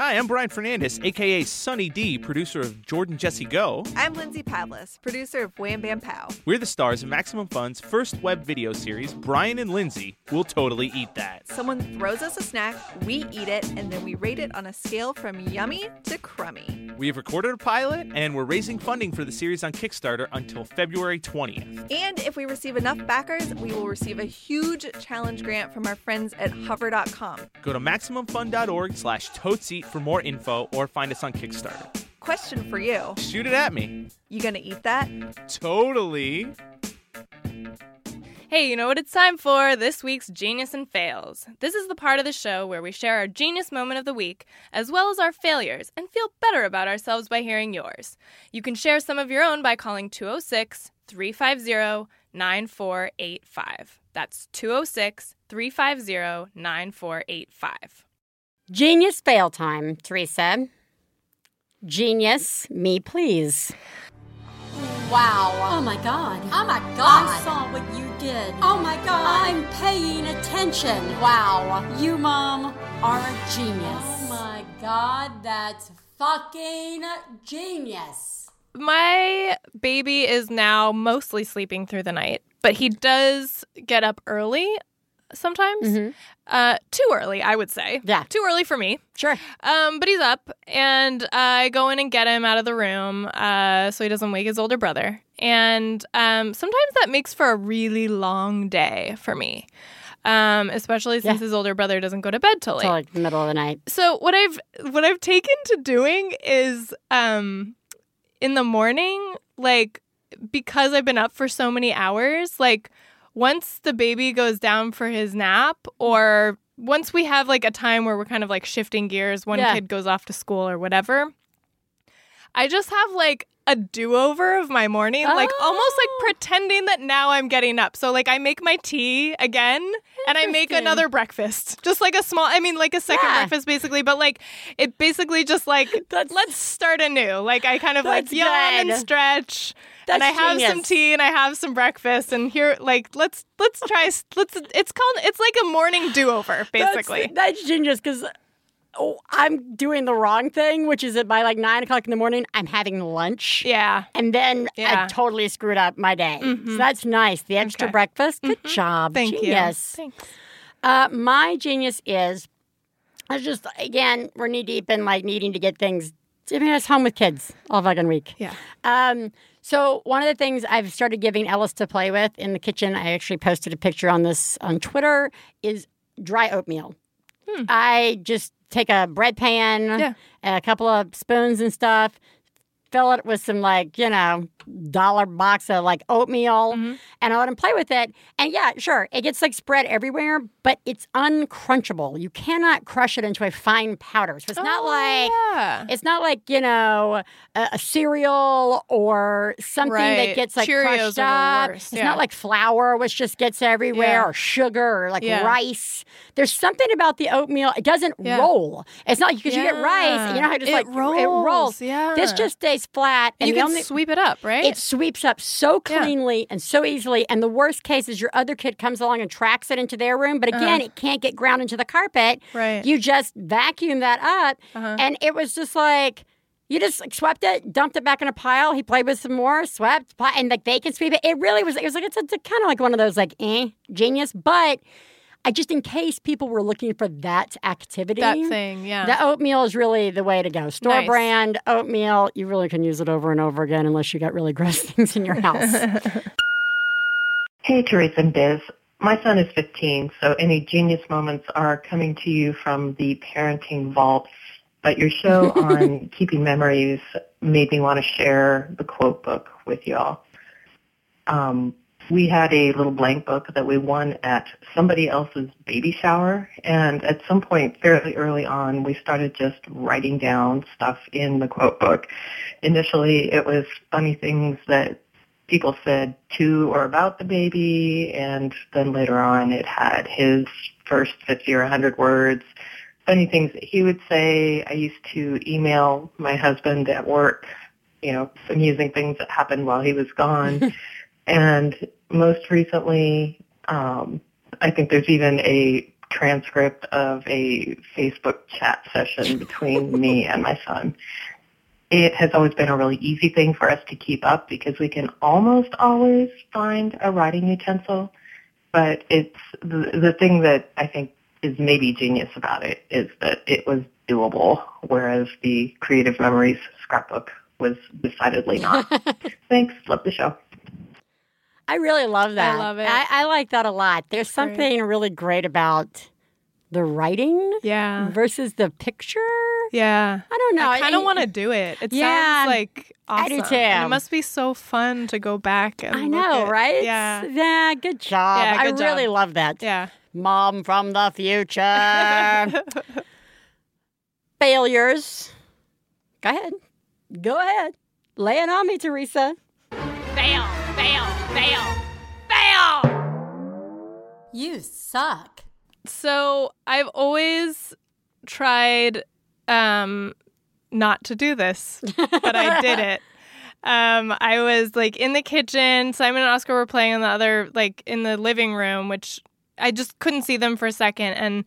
Hi, I'm Brian Fernandez, aka Sunny D, producer of Jordan Jesse Go. I'm Lindsay Pavlis, producer of Wham Bam Pow. We're the stars of Maximum Fun's first web video series, Brian and Lindsay Will Totally Eat That. Someone throws us a snack, we eat it, and then we rate it on a scale from yummy to crummy. We have recorded a pilot, and we're raising funding for the series on Kickstarter until February 20th. And if we receive enough backers, we will receive a huge challenge grant from our friends at hover.com. Go to MaximumFun.org slash toteseat for more info or find us on Kickstarter. Question for you Shoot it at me. You gonna eat that? Totally. Hey, you know what it's time for? This week's Genius and Fails. This is the part of the show where we share our genius moment of the week, as well as our failures, and feel better about ourselves by hearing yours. You can share some of your own by calling 206 350 9485. That's 206 350 9485. Genius fail time, Theresa. Genius, me please. Wow. Oh my god. Oh my God. I saw what you did. Oh my god. I'm paying attention. Wow. You, Mom, are a genius. Oh my god, that's fucking genius. My baby is now mostly sleeping through the night, but he does get up early sometimes. Uh, too early, I would say. Yeah. Too early for me. Sure. Um, but he's up, and I go in and get him out of the room uh, so he doesn't wake his older brother. And um, sometimes that makes for a really long day for me, um, especially since Yeah. his older brother doesn't go to bed till late Till like the middle of the night. so what I've what I've taken to doing is um in the morning like because I've been up for so many hours like once the baby goes down for his nap or once we have like a time where we're kind of like shifting gears one Yeah. kid goes off to school or whatever I just have like a do-over of my morning, like almost like Oh. pretending that now I'm getting up. So like I make my tea again and I make another breakfast. Just like a small I mean like a second Yeah. breakfast basically, but like it basically just like let's start anew. Like I kind of like yawn and stretch. That's and I have some tea and I have some breakfast and here like let's let's try let's it's called it's like a morning do-over basically. That's, that's genius because oh, I'm doing the wrong thing, which is that by like nine o'clock in the morning, I'm having lunch. yeah. And then Yeah. Mm-hmm. I totally screwed up my day. So that's nice. The extra Okay. breakfast. Good job. Thank you. Genius. Thanks. Uh, my genius is, I just, again, we're knee deep in like needing to get things. I mean, it's home with kids all fucking week. Yeah. Um, so one of the things I've started giving Ellis to play with in the kitchen, I actually posted a picture on this on Twitter, is dry oatmeal. I just take a bread pan, Yeah. a couple of spoons and stuff, fill it with some like, you know, dollar box of like oatmeal mm-hmm. and I let him play with it. And yeah, sure, it gets like spread everywhere, but it's uncrunchable. You cannot crush it into a fine powder. So it's not Oh, like yeah. it's not like, you know, a, a cereal or something that gets like Cheerios crushed up. worst, It's not like flour, which just gets everywhere, Yeah. or sugar, or like Yeah. rice. There's something about the oatmeal. It doesn't Yeah. roll. It's not because you get rice, and you know how it just It like it rolls, rolls. yeah. This just stays flat, and you can only sweep it up, right? it sweeps up so Yeah. cleanly and so easily. And the worst case is your other kid comes along and tracks it into their room. But again, it can't get ground into the carpet. Uh-huh. Right. You just vacuum that up. Uh-huh. And it was just like, you just like, swept it, dumped it back in a pile. He played with some more, swept, and like they can sweep it. It really was, it was like, it's, it's kind of like one of those like, eh, genius. But I just, in case people were looking for that activity. that thing, yeah. The oatmeal is really the way to go. Store Nice. brand oatmeal, you really can use it over and over again unless you got really gross things in your house. Hey, Theresa and Biz. My son is 15, so any genius moments are coming to you from the parenting vaults. But your show on keeping memories made me want to share the quote book with y'all. Um, we had a little blank book that we won at somebody else's baby shower, and at some point fairly early on, we started just writing down stuff in the quote book. Initially, it was funny things that people said to or about the baby, and then later on it had his first 50 or 100 words, funny things that he would say. I used to email my husband at work, you know, amusing things that happened while he was gone. and most recently, um, I think there's even a transcript of a Facebook chat session between me and my son it has always been a really easy thing for us to keep up because we can almost always find a writing utensil. But it's the, the thing that I think is maybe genius about it is that it was doable, whereas the Creative Memories scrapbook was decidedly not. Thanks. Love the show. I really love that. I love it. I, I like that a lot. There's something really great about the writing yeah. versus the picture. Yeah. I don't know. I kind of want to do it. It Yeah, sounds like awesome. I do too. And it must be so fun to go back and I know, right? Yeah. Yeah, good job. Yeah, I good really love that. Yeah. Mom from the future. Failures. Go ahead. Go ahead. Lay it on me, Theresa. Fail, fail, fail, fail. You suck. So I've always tried um not to do this, but I did it. Um, I was like in the kitchen. Simon and Oscar were playing in the other, like in the living room, which I just couldn't see them for a second. And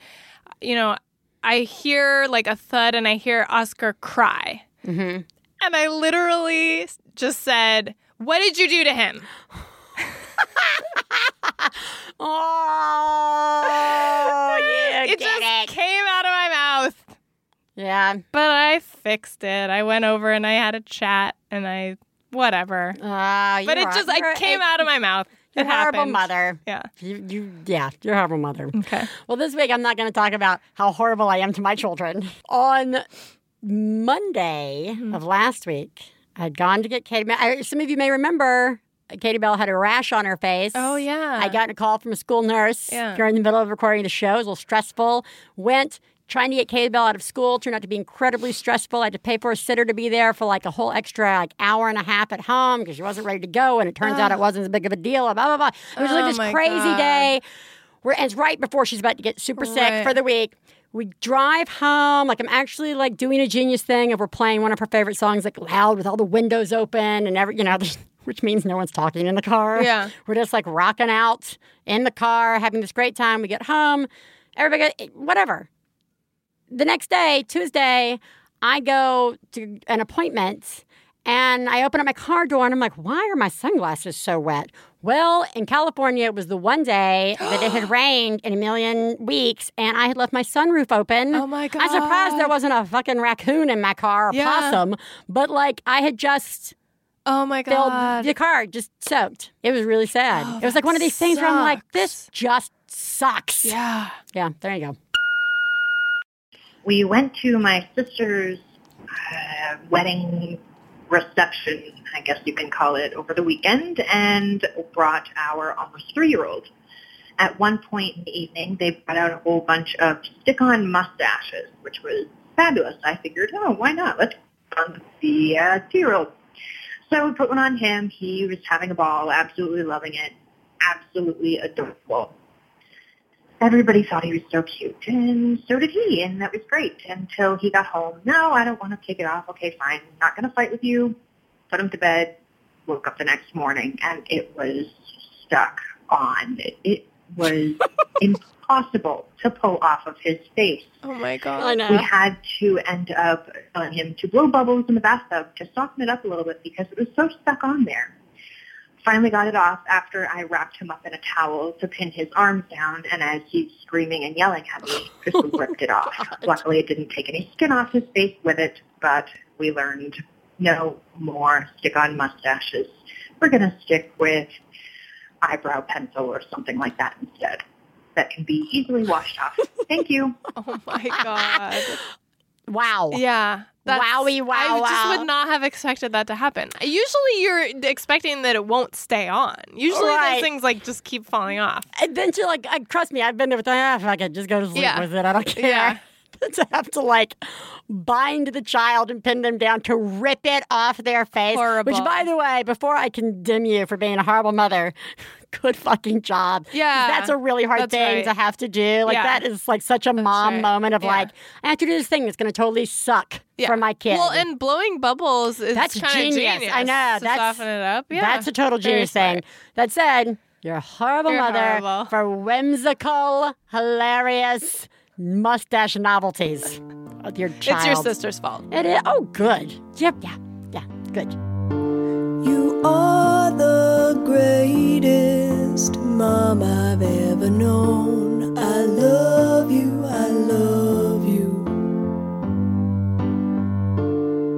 you know, I hear like a thud, and I hear Oscar cry, Mm-hmm. and I literally just said, "What did you do to him?" Oh, you it just it. came out of my mouth. Yeah. But I fixed it. I went over and I had a chat and I whatever. Uh, But it just I came out of my mouth. You're it a horrible happened. mother. Yeah. You, you, yeah, you're a horrible mother. Okay. Well, this week I'm not going to talk about how horrible I am to my children. On Monday Mm-hmm. of last week, I'd gone to get Katie. I, some of you may remember Katie Bell had a rash on her face. Oh yeah. I got a call from a school nurse Yeah. during the middle of recording the show. It was a little stressful. Went, trying to get Katie Bell out of school turned out to be incredibly stressful. I had to pay for a sitter to be there for like a whole extra like hour and a half at home because she wasn't ready to go, and it turns out it wasn't as big of a deal. Blah blah blah. It was Oh, like this crazy God. day. Where and it's right before she's about to get super sick Right. for the week. We drive home, like I'm actually like doing a genius thing of we're playing one of her favorite songs like loud with all the windows open and every you know, which means no one's talking in the car. Yeah. We're just like rocking out in the car, having this great time. We get home, everybody got, eh, whatever. The next day, Tuesday, I go to an appointment and I open up my car door and I'm like, why are my sunglasses so wet? Well, in California, it was the one day that it had rained in a million weeks and I had left my sunroof open. Oh my god! I'm surprised there wasn't a fucking raccoon in my car or Yeah. possum, but like I had just Oh my filled god. the car just soaked. It was really sad. Oh, it was like one of that these things where I'm like, this just sucks. yeah. Yeah, there you go. we went to my sister's uh, wedding reception, I guess you can call it, over the weekend, and brought our almost three-year-old. At one point in the evening, they brought out a whole bunch of stick-on mustaches, which was fabulous. I figured, oh, why not? Let's put on the uh, two-year-old. So we put one on him. He was having a ball, absolutely loving it, absolutely adorable everybody thought he was so cute, and so did he, and that was great until he got home. No, I don't want to take it off. Okay, fine. Not going to fight with you. Put him to bed. Woke up the next morning, and it was stuck on. It was impossible to pull off of his face. Oh my I god. know. We had to end up telling him to blow bubbles in the bathtub to soften it up a little bit because it was so stuck on there. Finally got it off after I wrapped him up in a towel to pin his arms down, and as he's screaming and yelling at me, just ripped it oh, off. Luckily, it didn't take any skin off his face with it, but we learned no more stick-on mustaches. We're going to stick with eyebrow pencil or something like that instead. That can be easily washed off. Thank you. Oh my god. wow. Yeah. That's, Wowie, wow, I just wow. would not have expected that to happen. Usually you're expecting that it won't stay on. Usually Right. those things like just keep falling off. And then to like, uh, trust me, I've been there with ah, fuck it, just go to sleep Yeah. with it. I don't care. Yeah. to have to like bind the child and pin them down to rip it off their face. Horrible. Which, by the way, before I condemn you for being a horrible mother, good fucking job. Yeah, that's a really hard that's thing right. to have to do. Like Yeah. that is like such a mom right. moment of Yeah. like, I have to do this thing that's going to totally suck Yeah. for my kid. Well, and blowing bubbles is That's kind genius. genius. I know, To that's- soften it up. Yeah. That's a total genius thing. That said, you're a horrible You're mother horrible. for whimsical, hilarious mustache novelties with your child. It's your sister's fault. It is. Oh, good. Yep. Yeah. Yeah. Good. You are the greatest mom I've ever known. I love you, I love you.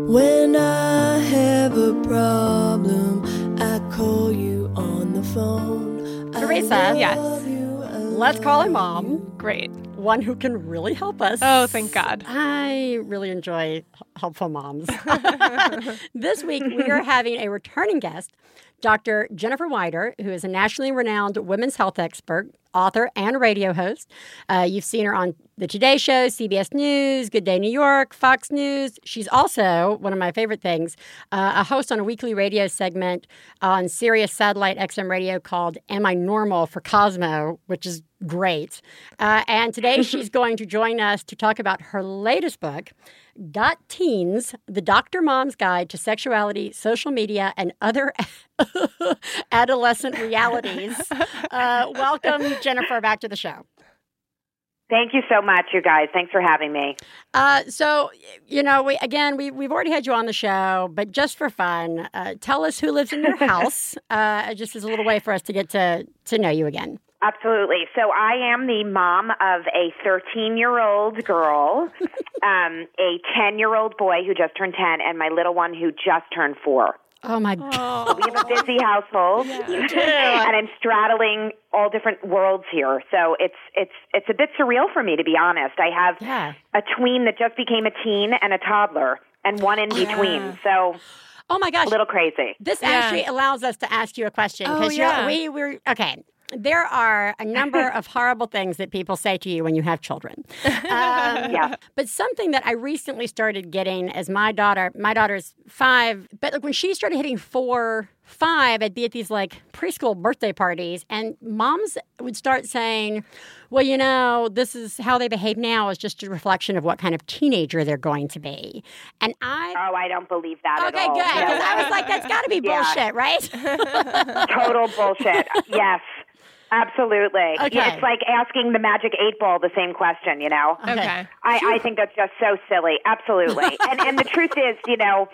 When I have a problem, I call you on the phone. I Theresa. love Yes. you, I Let's call a mom, Great. one who can really help us. Oh, thank God. I really enjoy helpful moms. this week, we are having a returning guest, Dr. Jennifer Wider, who is a nationally renowned women's health expert, author, and radio host. Uh, you've seen her on The Today Show, CBS News, Good Day New York, Fox News. She's also, one of my favorite things, uh, a host on a weekly radio segment on Sirius Satellite XM Radio called Am I Normal for Cosmo, which is great. Uh, and today she's going to join us to talk about her latest book, Got Teens The Dr. Mom's Guide to Sexuality, Social Media, and Other Adolescent Realities. Uh, welcome, Jennifer, back to the show. Thank you so much, you guys. Thanks for having me. Uh, so, you know, we again, we, we've already had you on the show, but just for fun, uh, tell us who lives in your house, uh, just as a little way for us to get to, to know you again. Absolutely. So I am the mom of a 13 year old girl, um, a 10 year old boy who just turned 10, and my little one who just turned four. Oh, my God. We have a busy household, and I'm straddling all different worlds here. So it's it's it's a bit surreal for me, to be honest. I have Yeah. a tween that just became a teen and a toddler, and one in between. So Oh, my gosh. a little crazy. This actually allows us to ask you a question Oh, because yeah. we we're okay. There are a number of horrible things that people say to you when you have children. Um, Yeah. But something that I recently started getting as my daughter, my daughter's five, but like when she started hitting four, five, I'd be at these like preschool birthday parties, and moms would start saying, well, you know, this is how they behave now is just a reflection of what kind of teenager they're going to be. And I. Oh, I don't believe that Okay, at all. good. Because No. I was like, that's got to be Yeah. bullshit, right? Total bullshit. yes. Absolutely. Okay. Yeah, it's like asking the magic eight ball the same question, you know? Okay. I, I think that's just so silly. Absolutely. and and the truth is, you know,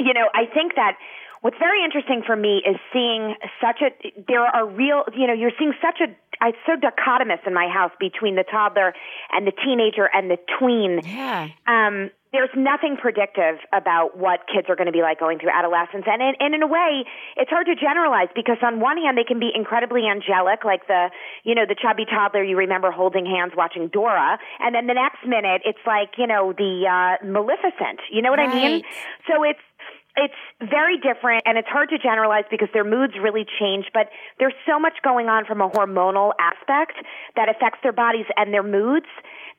you know, I think that what's very interesting for me is seeing such a there are real you know, you're seeing such a it's so dichotomous in my house between the toddler and the teenager and the tween. yeah. Um there's nothing predictive about what kids are going to be like going through adolescence. And in, and in a way, it's hard to generalize because on one hand, they can be incredibly angelic, like the, you know, the chubby toddler you remember holding hands watching Dora. And then the next minute, it's like, you know, the, uh, Maleficent. You know what I mean? Right. So it's, it's very different and it's hard to generalize because their moods really change, but there's so much going on from a hormonal aspect that affects their bodies and their moods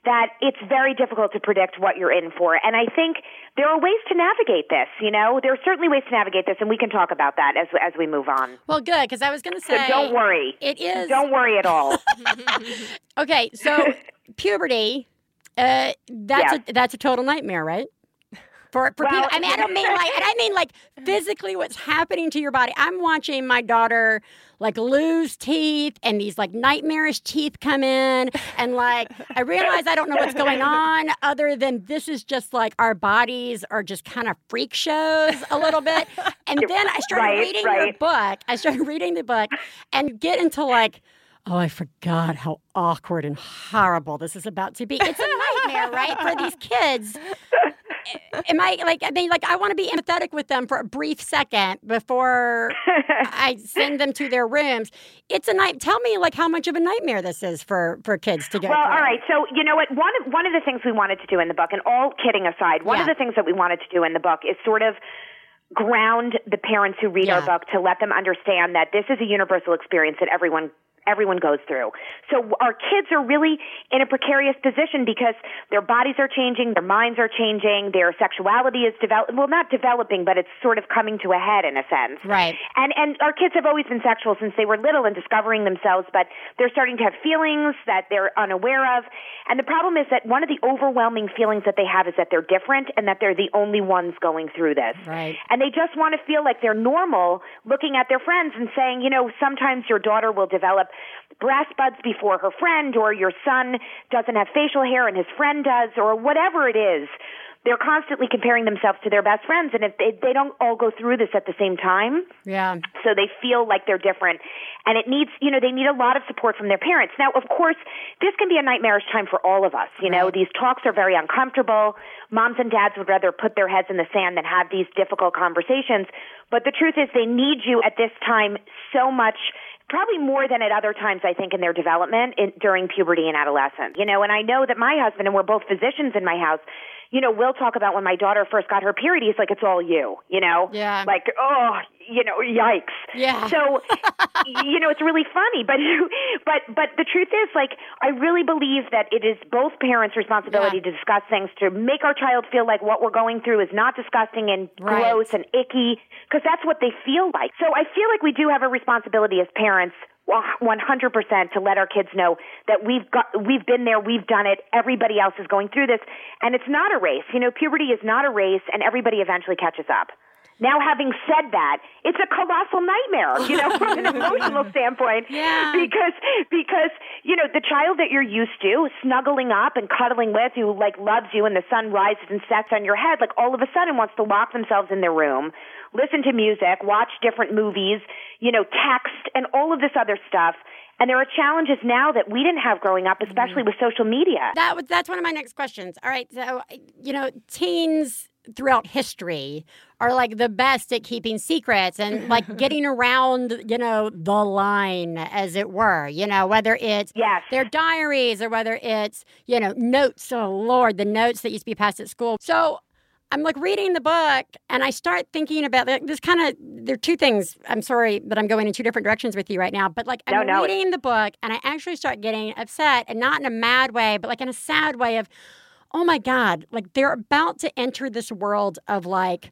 that it's very difficult to predict what you're in for. And I think there are ways to navigate this, you know? There are certainly ways to navigate this and we can talk about that as as we move on. Well, good, because I was going to say. So don't worry. It is. Don't worry at all. Okay, so puberty, uh, that's Yeah. a that's a total nightmare, right? For for Well- people, I mean, I don't mean like, and I mean like physically what's happening to your body. I'm watching my daughter like lose teeth, and these like nightmarish teeth come in, and like I realize I don't know what's going on, other than this is just like our bodies are just kind of freak shows a little bit. And then I started Right, reading your book. I started reading the book, and get into like. Oh, I forgot how awkward and horrible this is about to be. It's a nightmare, right, for these kids. Am I like? I mean, like, I want to be empathetic with them for a brief second before I send them to their rooms. It's a night. Tell me, like, how much of a nightmare this is for for kids to go Well, through. all right. So you know what? One of one of the things we wanted to do in the book, and all kidding aside, one of the things that we wanted to do in the book is sort of ground the parents who read our book to let them understand that this is a universal experience that everyone everyone goes through. So our kids are really in a precarious position because their bodies are changing, their minds are changing, their sexuality is develop well not developing, but it's sort of coming to a head in a sense. Right. And and our kids have always been sexual since they were little and discovering themselves, but they're starting to have feelings that they're unaware of. And the problem is that one of the overwhelming feelings that they have is that they're different and that they're the only ones going through this. Right. And they just want to feel like they're normal looking at their friends and saying, you know, sometimes your daughter will develop breast buds before her friend or your son doesn't have facial hair and his friend does or whatever it is. They're constantly comparing themselves to their best friends and if they, they don't all go through this at the same time, Yeah. so they feel like they're different and it needs you know they need a lot of support from their parents now of course this can be a nightmarish time for all of us you know Right. these talks are very uncomfortable moms and dads would rather put their heads in the sand than have these difficult conversations but the truth is they need you at this time so much probably more than at other times I think in their development in, during puberty and adolescence. You know, and I know that my husband and we're both physicians in my house. You know, we'll talk about when my daughter first got her period. He's like, it's all you. You know, Yeah. like oh, you know, yikes. Yeah. So, you know, it's really funny, but but but the truth is, like, I really believe that it is both parents' responsibility Yeah. to discuss things to make our child feel like what we're going through is not disgusting and Right. gross and icky, because that's what they feel like. So I feel like we do have a responsibility as parents. 100% to let our kids know that we've got we've been there we've done it everybody else is going through this and it's not a race you know puberty is not a race and everybody eventually catches up now, having said that, it's a colossal nightmare, you know, from an emotional standpoint. Yeah. Because, because, you know, the child that you're used to snuggling up and cuddling with, who like loves you and the sun rises and sets on your head, like all of a sudden wants to lock themselves in their room, listen to music, watch different movies, you know, text and all of this other stuff. And there are challenges now that we didn't have growing up, especially mm. with social media. That was that's one of my next questions. All right, so you know, teens throughout history are like the best at keeping secrets and like getting around, you know, the line as it were, you know, whether it's Yes. their diaries or whether it's, you know, notes, oh lord, the notes that used to be passed at school. So I'm like reading the book and I start thinking about like, this kind of there are two things. I'm sorry that I'm going in two different directions with you right now, but like I'm No, reading the book and I actually start getting upset and not in a mad way, but like in a sad way of oh my god, like they're about to enter this world of like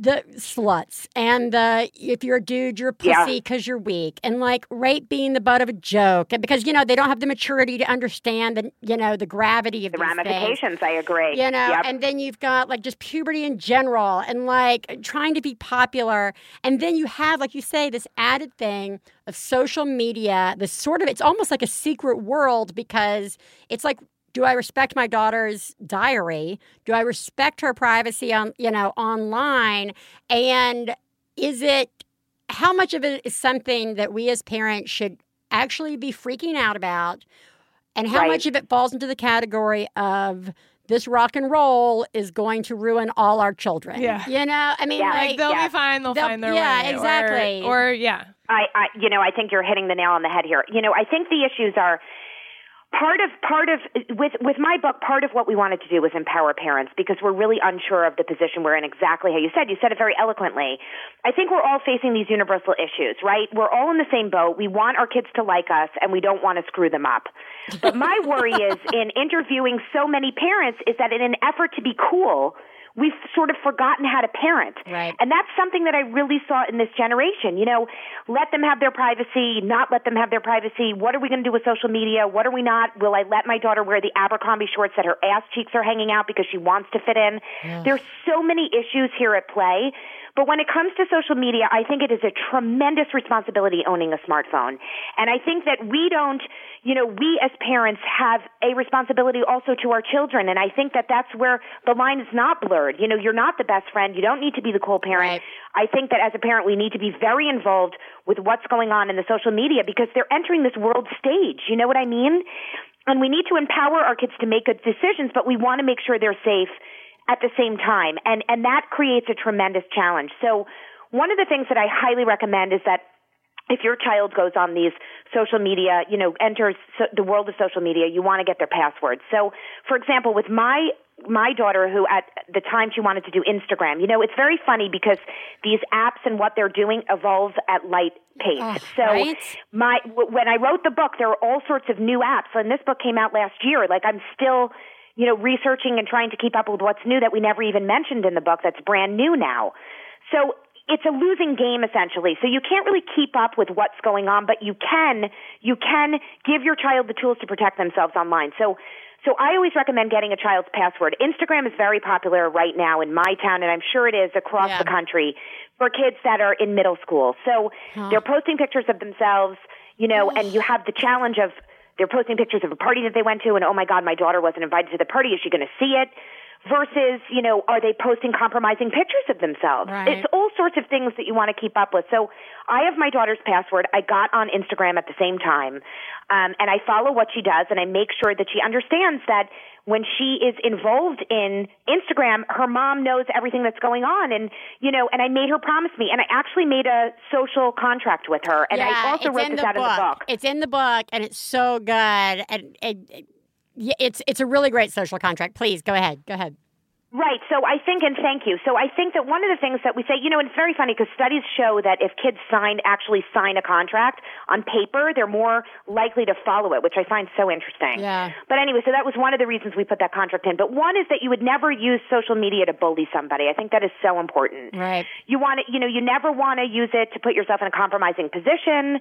the sluts and the if you're a dude you're a pussy because you're weak and like rape being the butt of a joke and because you know they don't have the maturity to understand the you know the gravity of The these things. ramifications, I agree. You know, Yep. and then you've got like just puberty in general and like trying to be popular. And then you have, like you say, this added thing of social media, this sort of, it's almost like a secret world because it's like, do I respect my daughter's diary? Do I respect her privacy on, you know, online? And is it, how much of it is something that we as parents should actually be freaking out about? And how Right. much of it falls into the category of this rock and roll is going to ruin all our children? Yeah. You know, I mean, Yeah. like, Like they'll yeah. be fine. They'll, They'll- find their yeah, way. Yeah, exactly. Or, yeah. I, I, you know, I think you're hitting the nail on the head here. You know, I think the issues are part of part of with with my book. Part of what we wanted to do was empower parents because we're really unsure of the position we're in. Exactly how you said. You said it very eloquently. I think we're all facing these universal issues, right? We're all in the same boat. We want our kids to like us, and we don't want to screw them up. But my worry is in interviewing so many parents is that in an effort to be cool. We've sort of forgotten how to parent. Right. And that's something that I really saw in this generation. You know, let them have their privacy, not let them have their privacy. What are we going to do with social media? What are we not? Will I let my daughter wear the Abercrombie shorts that her ass cheeks are hanging out because she wants to fit in? There's so many issues here at play. But when it comes to social media, I think it is a tremendous responsibility owning a smartphone. And I think that we don't, you know, we as parents have a responsibility also to our children. And I think that that's where the line is not blurred. You know, you're not the best friend. You don't need to be the cool parent. Right. I think that as a parent, we need to be very involved with what's going on in the social media because they're entering this world stage. You know what I mean? And we need to empower our kids to make good decisions, but we want to make sure they're safe at the same time. And, and that creates a tremendous challenge. So one of the things that I highly recommend is that if your child goes on these social media, you know, enters so, the world of social media, you want to get their passwords. So, for example, with my my daughter, who at the time she wanted to do Instagram, you know, it's very funny because these apps and what they're doing evolve at light pace. Oh, so, right? my w- when I wrote the book, there were all sorts of new apps, and this book came out last year. Like I'm still, you know, researching and trying to keep up with what's new that we never even mentioned in the book. That's brand new now. So it's a losing game essentially. So you can't really keep up with what's going on, but you can you can give your child the tools to protect themselves online. So so I always recommend getting a child's password. Instagram is very popular right now in my town and I'm sure it is across Yeah. the country for kids that are in middle school. So they're posting pictures of themselves, you know, and you have the challenge of they're posting pictures of a party that they went to and oh my god, my daughter wasn't invited to the party. Is she going to see it? Versus, you know, are they posting compromising pictures of themselves? Right. It's all sorts of things that you want to keep up with. So I have my daughter's password. I got on Instagram at the same time. Um, and I follow what she does and I make sure that she understands that when she is involved in Instagram, her mom knows everything that's going on. And, you know, and I made her promise me and I actually made a social contract with her. And yeah, I also wrote this out book. in the book. It's in the book, and it's so good. And it, it- it's it's a really great social contract. Please go ahead. Go ahead. Right. So I think, and thank you. So I think that one of the things that we say, you know, and it's very funny because studies show that if kids sign, actually sign a contract on paper, they're more likely to follow it, which I find so interesting. Yeah. But anyway, so that was one of the reasons we put that contract in. But one is that you would never use social media to bully somebody. I think that is so important. Right. You want to, you know, you never want to use it to put yourself in a compromising position.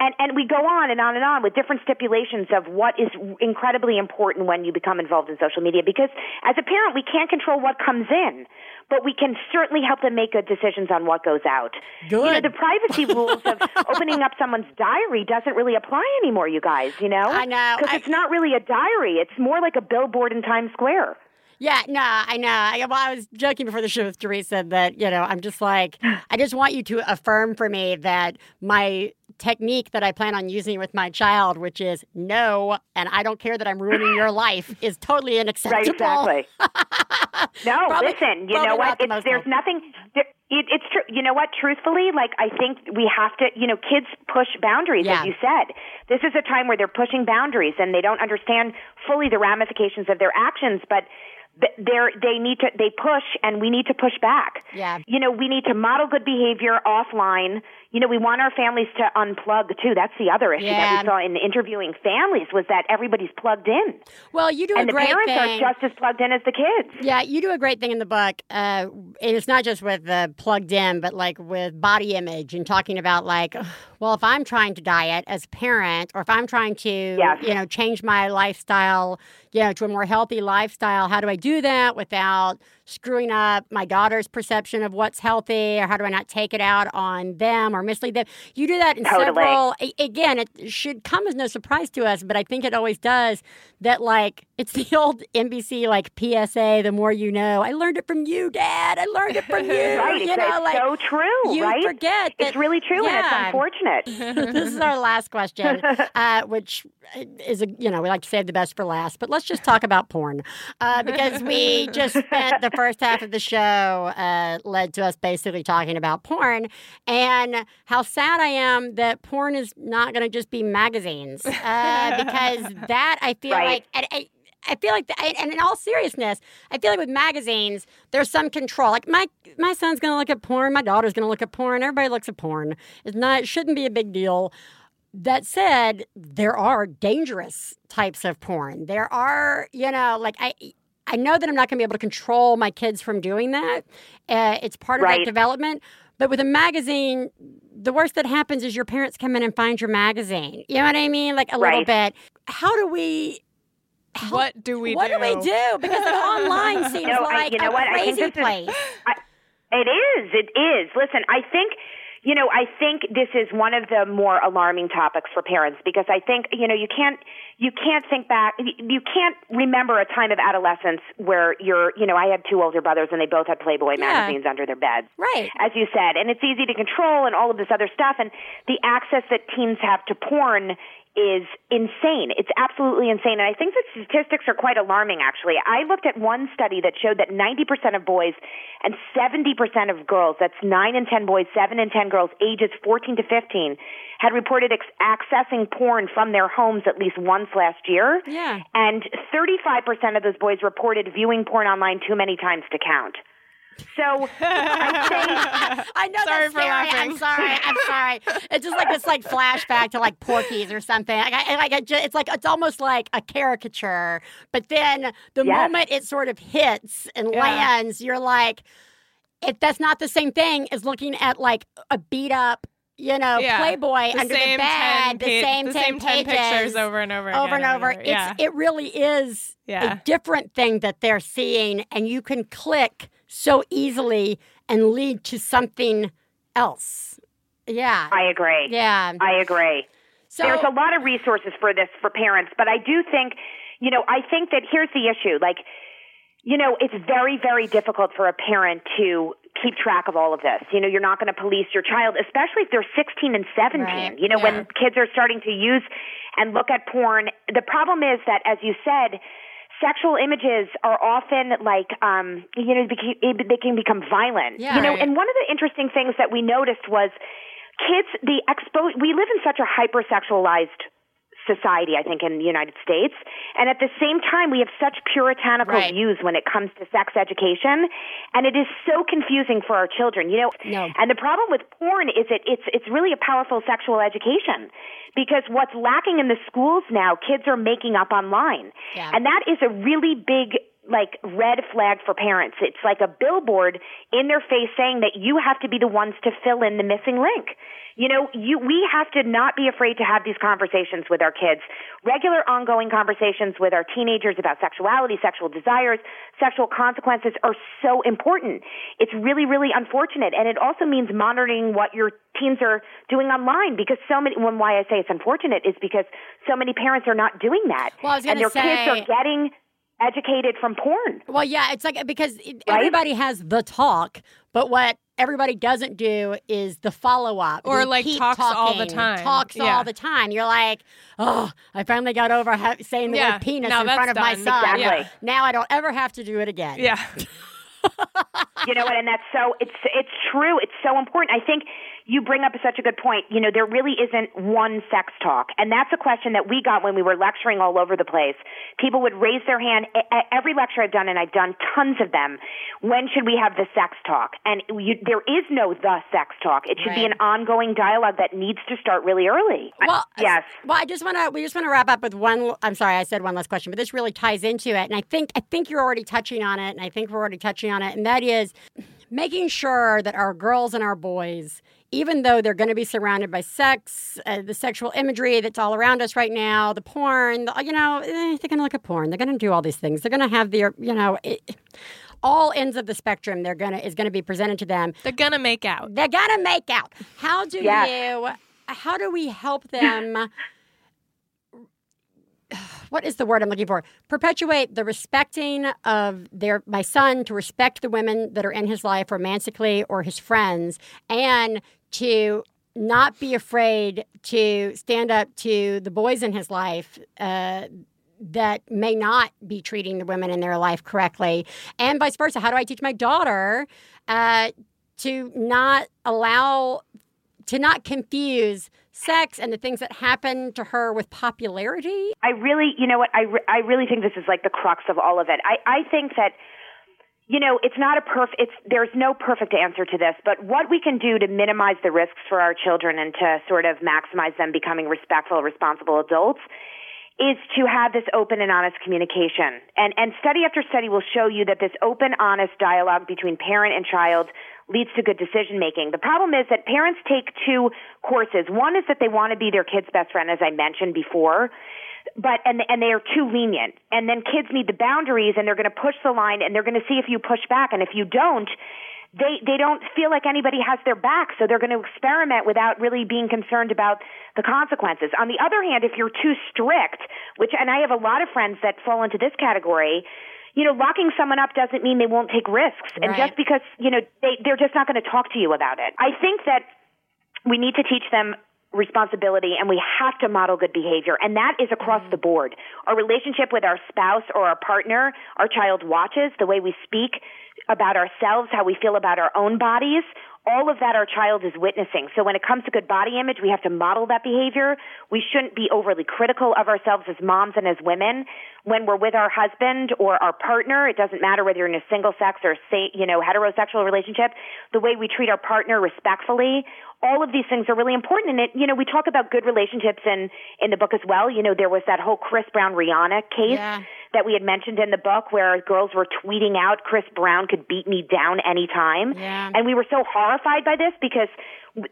And, and we go on and on and on with different stipulations of what is incredibly important when you become involved in social media because as a parent we can't control what comes in but we can certainly help them make good decisions on what goes out. Good. You know, the privacy rules of opening up someone's diary doesn't really apply anymore, you guys, you know? I know. Because it's not really a diary. It's more like a billboard in Times Square. Yeah, no, I know. I, well, I was joking before the show with Theresa that, you know, I'm just like, I just want you to affirm for me that my technique that I plan on using with my child, which is no, and I don't care that I'm ruining your life, is totally Right, unacceptable. exactly. no, Probably- listen, you know what? It's, there's helpful. nothing. There, it, it's true. You know what? Truthfully, like I think we have to. You know, kids push boundaries, Yeah. as you said. This is a time where they're pushing boundaries and they don't understand fully the ramifications of their actions, but. Th- they're they need to they push and we need to push back. Yeah. You know, we need to model good behavior offline. You know, we want our families to unplug too. That's the other issue Yeah. that we saw in interviewing families was that everybody's plugged in. Well, you do and a the great parents thing. are just as plugged in as the kids. Yeah, you do a great thing in the book. Uh, and it's not just with the plugged in, but like with body image and talking about like, well, if I'm trying to diet as a parent, or if I'm trying to, Yes. you know, change my lifestyle, you know, to a more healthy lifestyle, how do I do that without screwing up my daughter's perception of what's healthy, or how do I not take it out on them or mislead them? You do that in Totally. several. Again, it should come as no surprise to us, but I think it always does. That like it's the old NBC like PSA. The more you know. I learned it from you, Dad. I learned it from you. Right, you it's, know, it's like so true, you right? forget that it's really true and it's unfortunate. this is our last question, uh, which is a you know we like to save the best for last, but let's just talk about porn uh, because we just spent the first half of the show uh, led to us basically talking about porn and how sad I am that porn is not going to just be magazines uh, because that I feel Right. like. And, and, I feel like, the, and in all seriousness, I feel like with magazines, there's some control. Like my my son's gonna look at porn, my daughter's gonna look at porn. Everybody looks at porn. It's not, it shouldn't be a big deal. That said, there are dangerous types of porn. There are, you know, like I. I know that I'm not going to be able to control my kids from doing that. Uh, it's part of Right. that development. But with a magazine, the worst that happens is your parents come in and find your magazine. You know what I mean? Like a little bit. How do we? how- What do we do what do? do we do? Because like online seems No, I- like you know a what? I think crazy this is- place. I, it is. It is. Listen, I think. You know, I think this is one of the more alarming topics for parents because I think, you know, you can't, you can't think back, you- can't remember a time of adolescence where you're, you know, I had two older brothers and they both had Playboy Yeah. magazines under their beds. Right. As you said, and it's easy to control and all of this other stuff and the access that teens have to porn is insane. It's absolutely insane. And I think the statistics are quite alarming, actually. I looked at one study that showed that 90% of boys and 70% of girls, that's 9 and 10 boys, 7 and 10 girls, ages 14 to 15, had reported ex- accessing porn from their homes at least once last year. Yeah. And 35% of those boys reported viewing porn online too many times to count. So I'd say I know Sorry that's for laughing. I'm sorry. I'm sorry. It's just like this like flashback to like Porky's or something. Like, I, like I ju- it's like it's almost like a caricature. But then the Yes. moment it sort of hits and Yeah. lands, you're like, if that's not the same thing as looking at like a beat up. You know, Yeah. Playboy The under the 10 bed, the pa- same the 10 same 10 pictures over and over over and over. over. It's Yeah. it really is Yeah. a different thing that they're seeing, and you can click so easily and lead to something else. Yeah, I agree. yeah. I agree. So There's a lot of resources for this for parents, but I do think, you know, I think that here's the issue. Like, you know, it's very, very difficult for a parent to keep track of all of this. You know, you're not going to police your child, especially if they're 16 and 17. Right, You know, yeah. when kids are starting to use and look at porn. The problem is that, as you said, sexual images are often like, um, you know, they can become violent. Yeah. you know, Right. and one of the interesting things that we noticed was kids, the expo, we live in such a hypersexualized society, I think, in the United States. And at the same time, we have such puritanical Right. views when it comes to sex education. And it is so confusing for our children, you know. No. And the problem with porn is that it's, it's really a powerful sexual education. Because what's lacking in the schools now, kids are making up online. Yeah. And that is a really big like red flag for parents. It's like a billboard in their face saying that you have to be the ones to fill in the missing link. You know, you we have to not be afraid to have these conversations with our kids. Regular ongoing conversations with our teenagers about sexuality, sexual desires, sexual consequences are so important. It's really really unfortunate and it also means monitoring what your teens are doing online because so many when why I say it's unfortunate is because so many parents are not doing that. Well, and their kids are getting educated from porn. Well, yeah, it's like because it, Right? everybody has the talk, but what everybody doesn't do is the follow up Or, like, Repeat talks all the talking, time. Talks Yeah. all the time. You're like, oh, I finally got over ha- saying the Yeah, word penis now in front of my done. son. Exactly. Yeah. Now I don't ever have to do it again. Yeah. you know what and that's so it's it's true it's so important i think you bring up such a good point. You know, there really isn't one sex talk. And that's a question that we got when we were lecturing all over the place. People would raise their hand. At every lecture I've done, and I've done tons of them, when should we have the sex talk? And you, there is no the sex talk. It should be an ongoing dialogue that needs to start really early. Well, yes. Well, I just want to. We just want to wrap up with one. I'm sorry, I said one last question, but this really ties into it, and I think I think you're already touching on it, and I think we're already touching on it, and that is making sure that our girls and our boys. Even though they're going to be surrounded by sex, uh, the sexual imagery that's all around us right now, the porn, the, you know, eh, they're going to look at porn. They're going to do all these things. They're going to have their, you know, it, all ends of the spectrum. They're going to is going to be presented to them. They're gonna make out. They're gonna make out. How do Yes. you? How do we help them? What is the word I'm looking for? Perpetuate the respecting of their my son to respect the women that are in his life romantically or his friends, and to not be afraid to stand up to the boys in his life. Uh, that may not be treating the women in their life correctly, and vice versa. How do I teach my daughter uh, to not allow to not confuse sex and the things that happen to her with popularity. I really, you know what, I, re- I really think this is like the crux of all of it. I, I think that, you know, it's not a perfect, it's, there's no perfect answer to this, but what we can do to minimize the risks for our children and to sort of maximize them becoming respectful, responsible adults is to have this open and honest communication. And, and study after study will show you that this open, honest dialogue between parent and child leads to good decision making. The problem is that parents take two courses. One is that they want to be their kid's best friend, as I mentioned before. But and and they are too lenient, and then kids need the boundaries, and they're going to push the line, and they're going to see if you push back, and if you don't, they they don't feel like anybody has their back, so they're going to experiment without really being concerned about the consequences. On the other hand, if you're too strict, which and I have a lot of friends that fall into this category, you know, locking someone up doesn't mean they won't take risks, and Right. just because you know they they're just not going to talk to you about it. I think that we need to teach them responsibility and we have to model good behavior and that is across mm-hmm. the board our relationship with our spouse or our partner our child watches the way we speak about ourselves how we feel about our own bodies all of that our child is witnessing. So when it comes to good body image we have to model that behavior. We shouldn't be overly critical of ourselves as moms and as women. When we're with our husband or our partner it doesn't matter whether you're in a single sex or you know heterosexual relationship the way we treat our partner respectfully all of these things are really important and it you know we talk about good relationships in in the book as well you know there was that whole chris brown rihanna case Yeah. that we had mentioned in the book where girls were tweeting out chris brown could beat me down anytime Yeah. and we were so horrified by this because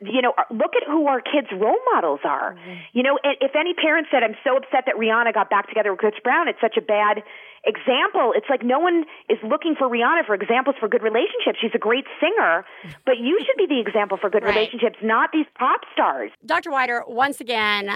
you know look at who our kids role models are Mm-hmm. you know if any parent said i'm so upset that rihanna got back together with chris brown it's such a bad example it's like no one is looking for rihanna for examples for good relationships she's a great singer but you should be the example for good Right. relationships not these pop stars Dr. Wider, once again,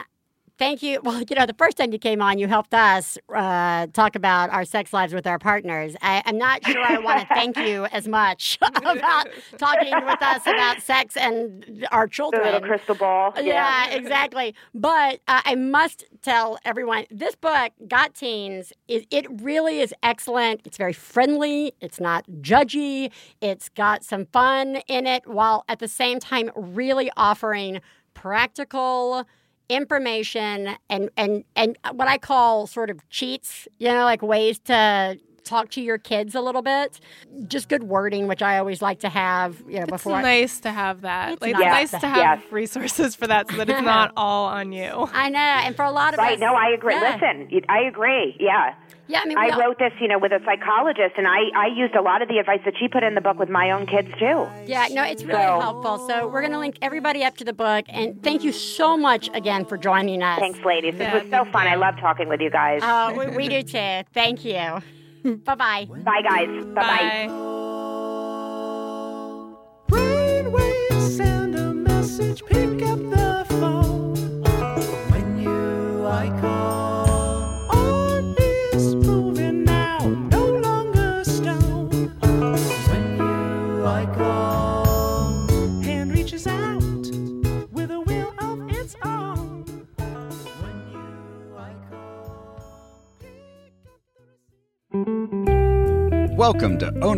thank you. Well, you know, the first time you came on, you helped us uh, talk about our sex lives with our partners. I, I'm not sure I want to thank you as much about talking with us about sex and our the children. little crystal ball Yeah, exactly. But uh, I must tell everyone this book, Got Teens, is it really is excellent. It's very friendly. It's not judgy. It's got some fun in it, while at the same time really offering practical information and and and what I call sort of cheats. You know, like ways to talk to your kids a little bit. Just good wording, which I always like to have. You know, It's before I- nice to have that. It's like, nice it's nice to to have Yes. resources for that so that it's not all on you. I know, and for a lot of right us, no i agree yeah. listen i agree yeah Yeah, I mean, I all- wrote this, you know, with a psychologist, and I, I used a lot of the advice that she put in the book with my own kids too. Yeah, no, it's really So- helpful. So we're going to link everybody up to the book, and thank you so much again for joining us. Thanks, ladies. This Yeah, was so thank fun. I love talking with you guys. Oh, we, we do too. Thank you. bye bye. Bye, guys. Bye-bye. Bye. Brainwaves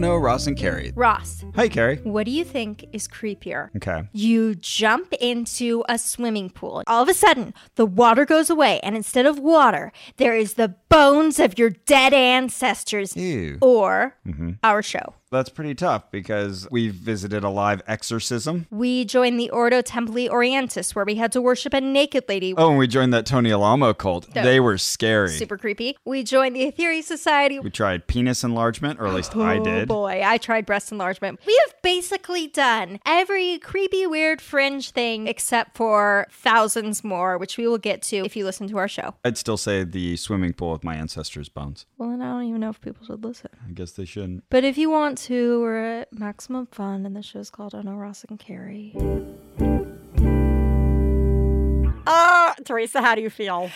No, Ross and Carrie. Ross, Hi, Carrie. what do you think is creepier? Okay. You jump into a swimming pool. All of a sudden, the water goes away, and instead of water, there is the bones of your dead ancestors. Ew. Or Mhm. our show. That's pretty tough because we visited a live exorcism. We joined the Ordo Templi Orientis, where we had to worship a naked lady. Oh, and we joined that Tony Alamo cult. No. They were scary. Super creepy. We joined the Aetherius Society. We tried penis enlargement, or at least I Oh did. boy, I tried breast enlargement. We have basically done every creepy, weird, fringe thing except for thousands more, which we will get to if you listen to our show. I'd still say the swimming pool with my ancestors' bones. Well, then I don't even know if people should listen. I guess they shouldn't. But if you want we're at Maximum Fun, and the show's called Ono Ross and Carrie. Oh, Theresa, how do you feel?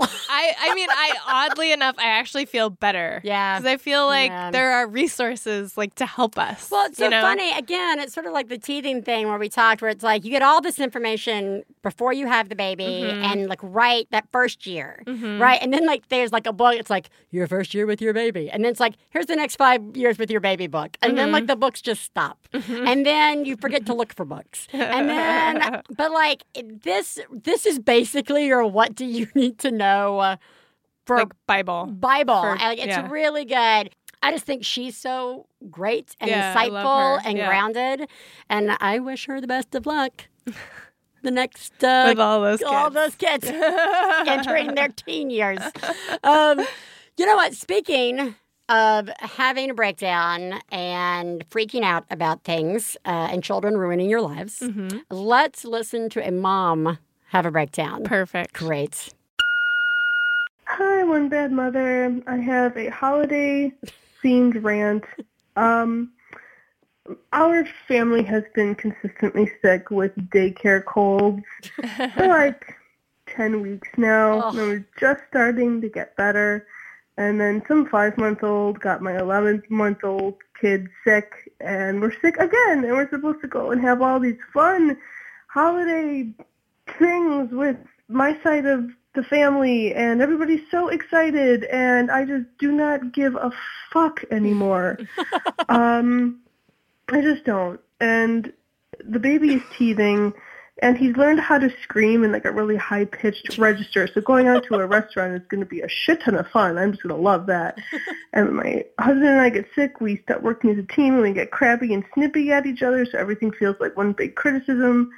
I, I mean, I oddly enough, I actually feel better. Yeah. Because I feel like Yeah. there are resources like to help us. Well, it's so you know? funny. Again, it's sort of like the teething thing where we talked, where it's like you get all this information before you have the baby, Mhm. and like right that first year, Mhm. right, and then like there's like a book. It's like your first year with your baby, and then it's like here's the next five years with your baby book, and then Mhm. like the books just stop, and then you forget to look for books, and then but like this this is basically your what do you need to know uh, for Like Bible. Bible. For- like, it's yeah. really good. I just think she's so great and Yeah, insightful and Yeah. grounded, and I wish her the best of luck. The next uh, With all those all kids. those kids entering their teen years. Um, you know what? Speaking of having a breakdown and freaking out about things uh, and children ruining your lives, Mm-hmm. let's listen to a mom have a breakdown. Perfect. Great. One bad mother. I have a holiday themed rant. Um, our family has been consistently sick with daycare colds for like 10 weeks now. Ugh. And we're just starting to get better. And then some five month old got my 11 month old kid sick, and we're sick again. And we're supposed to go and have all these fun holiday things with my side of the family and everybody's so excited and I just do not give a fuck anymore. um I just don't. And the baby is teething and he's learned how to scream in like a really high pitched register. So going out to a restaurant is going to be a shit ton of fun. I'm just going to love that. and my husband and I get sick. We start working as a team and we get crabby and snippy at each other. So everything feels like one big criticism.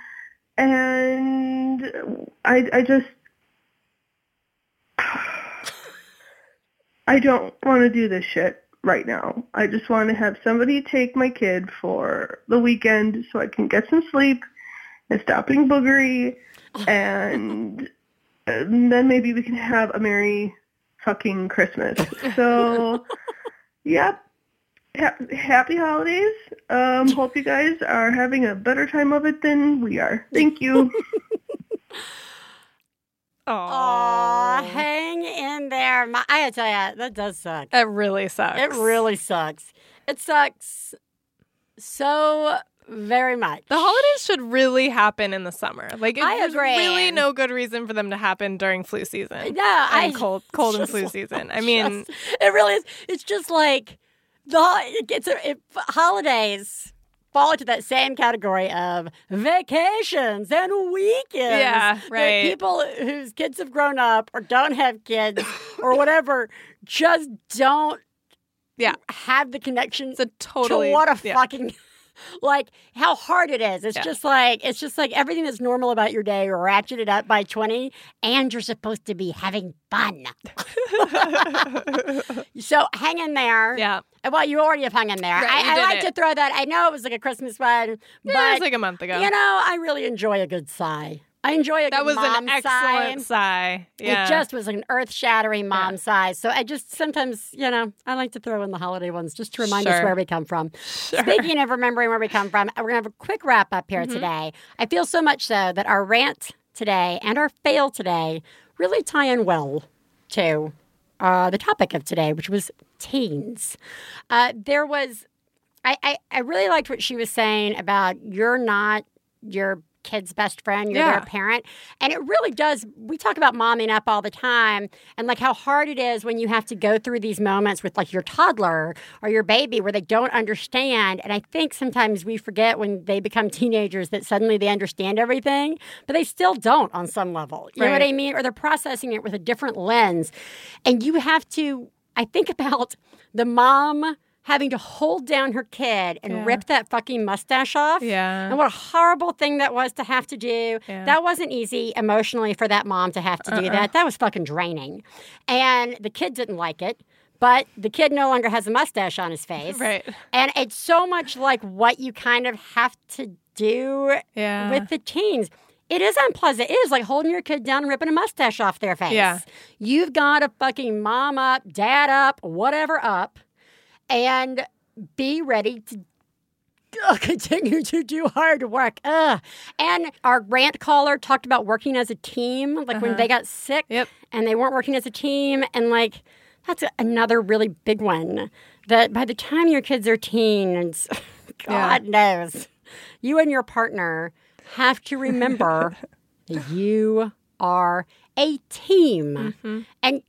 And I, I just, I don't want to do this shit right now. I just want to have somebody take my kid for the weekend so I can get some sleep and stop being boogery and, and then maybe we can have a merry fucking Christmas. So, yep. Ha- happy holidays. Um, hope you guys are having a better time of it than we are. Thank you. Aw, hang in there. My, I gotta tell you, that does suck. It really sucks. It really sucks. It sucks so very much. The holidays should really happen in the summer. Like it- I there's agree. really no good reason for them to happen during flu season. Yeah, I cold, cold and flu like- season. I mean, just- it really is. It's just like the ho- it gets a, it, holidays fall into that same category of vacations and weekends. Yeah, right. people whose kids have grown up or don't have kids or whatever just don't. Yeah, have the connections totally- to what a yeah. fucking like how hard it is. It's Yeah. just like it's just like everything that's normal about your day ratcheted up by twenty, and you're supposed to be having fun. so hang in there. Yeah. Well, you already have hung in there. Right, I, I like it. to throw that. I know it was like a Christmas one, but Yeah, it was like a month ago. You know, I really enjoy a good sigh. I enjoy a that good was an excellent sigh. sigh. Yeah. It just was an earth shattering mom sigh. So I just sometimes, you know, I like to throw in the holiday ones just to remind us where we come from. Speaking of remembering where we come from, we're going to have a quick wrap up here Mhm. today. I feel so much so that our rant today and our fail today really tie in well to uh, the topic of today, which was teens. Uh, there was, I, I, I really liked what she was saying about you're not your kid's best friend, you're Yeah. their parent. And it really does. We talk about momming up all the time and like how hard it is when you have to go through these moments with like your toddler or your baby where they don't understand. And I think sometimes we forget when they become teenagers that suddenly they understand everything, but they still don't on some level. You know what I mean? Or they're processing it with a different lens. And you have to, I think about the mom having to hold down her kid and Yeah. rip that fucking mustache off. Yeah. And what a horrible thing that was to have to do. Yeah. That wasn't easy emotionally for that mom to have to do Uh-uh. that. That was fucking draining. And the kid didn't like it. But the kid no longer has a mustache on his face. Right. And it's so much like what you kind of have to do Yeah. with the teens. It is unpleasant. It is like holding your kid down and ripping a mustache off their face. Yeah. You've got to fucking mom up, dad up, whatever up, and be ready to ugh, continue to do hard work. Ugh. And our rant caller talked about working as a team, like when Uh-huh. they got sick Yep. and they weren't working as a team. And like, that's another really big one. That by the time your kids are teens, God knows, you and your partner have to remember you are a team. And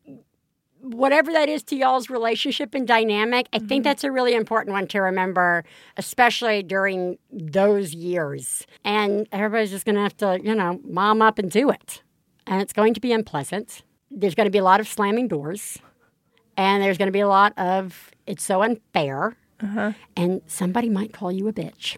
whatever that is to y'all's relationship and dynamic, I think that's a really important one to remember, especially during those years. And everybody's just going to have to, you know, mom up and do it. And it's going to be unpleasant. There's going to be a lot of slamming doors. And there's going to be a lot of, it's so unfair. Uh-huh. And somebody might call you a bitch.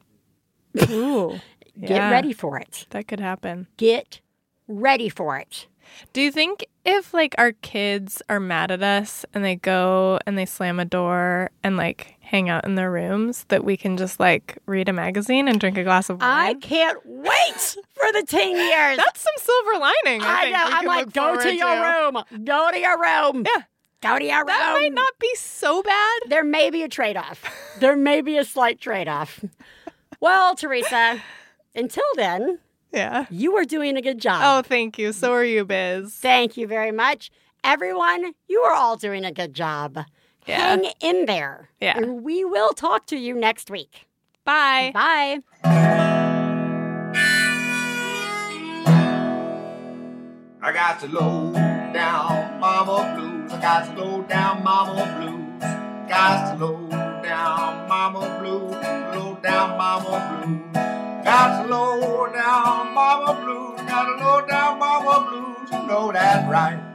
Ooh. Get Yeah. ready for it. That could happen. Get ready for it. Do you think if like our kids are mad at us and they go and they slam a door and like hang out in their rooms that we can just like read a magazine and drink a glass of wine? I can't wait for the teen years. That's some silver lining. I, I know. I'm like, go to your room. Go to your room. Yeah. Go to your room. That room. might not be so bad. There may be a trade off. there may be a slight trade off. Well, Theresa, until then, Yeah. you are doing a good job. Oh, thank you. So are you, Biz. Thank you very much. Everyone, you are all doing a good job. Yeah. Hang in there. Yeah. And we will talk to you next week. Bye. Bye. I got to low down mama blues. I got to low down mama blues. Got to low down mama blues. Low down mama blues. Got low down mama blues. Got low down mama blues. You know that right.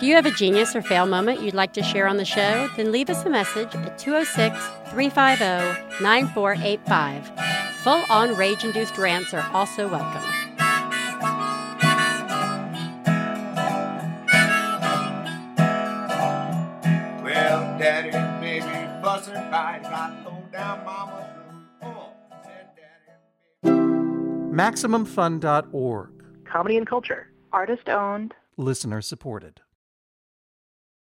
Do you have a genius or fail moment you'd like to share on the show? Then leave us a message at 206 350 9485. Full on rage induced rants are also welcome. Well, daddy, baby, bustin' right. Got low down mama blues. Come on. Oh, said daddy. MaximumFun.org. Comedy and culture. Artist owned. Listener supported.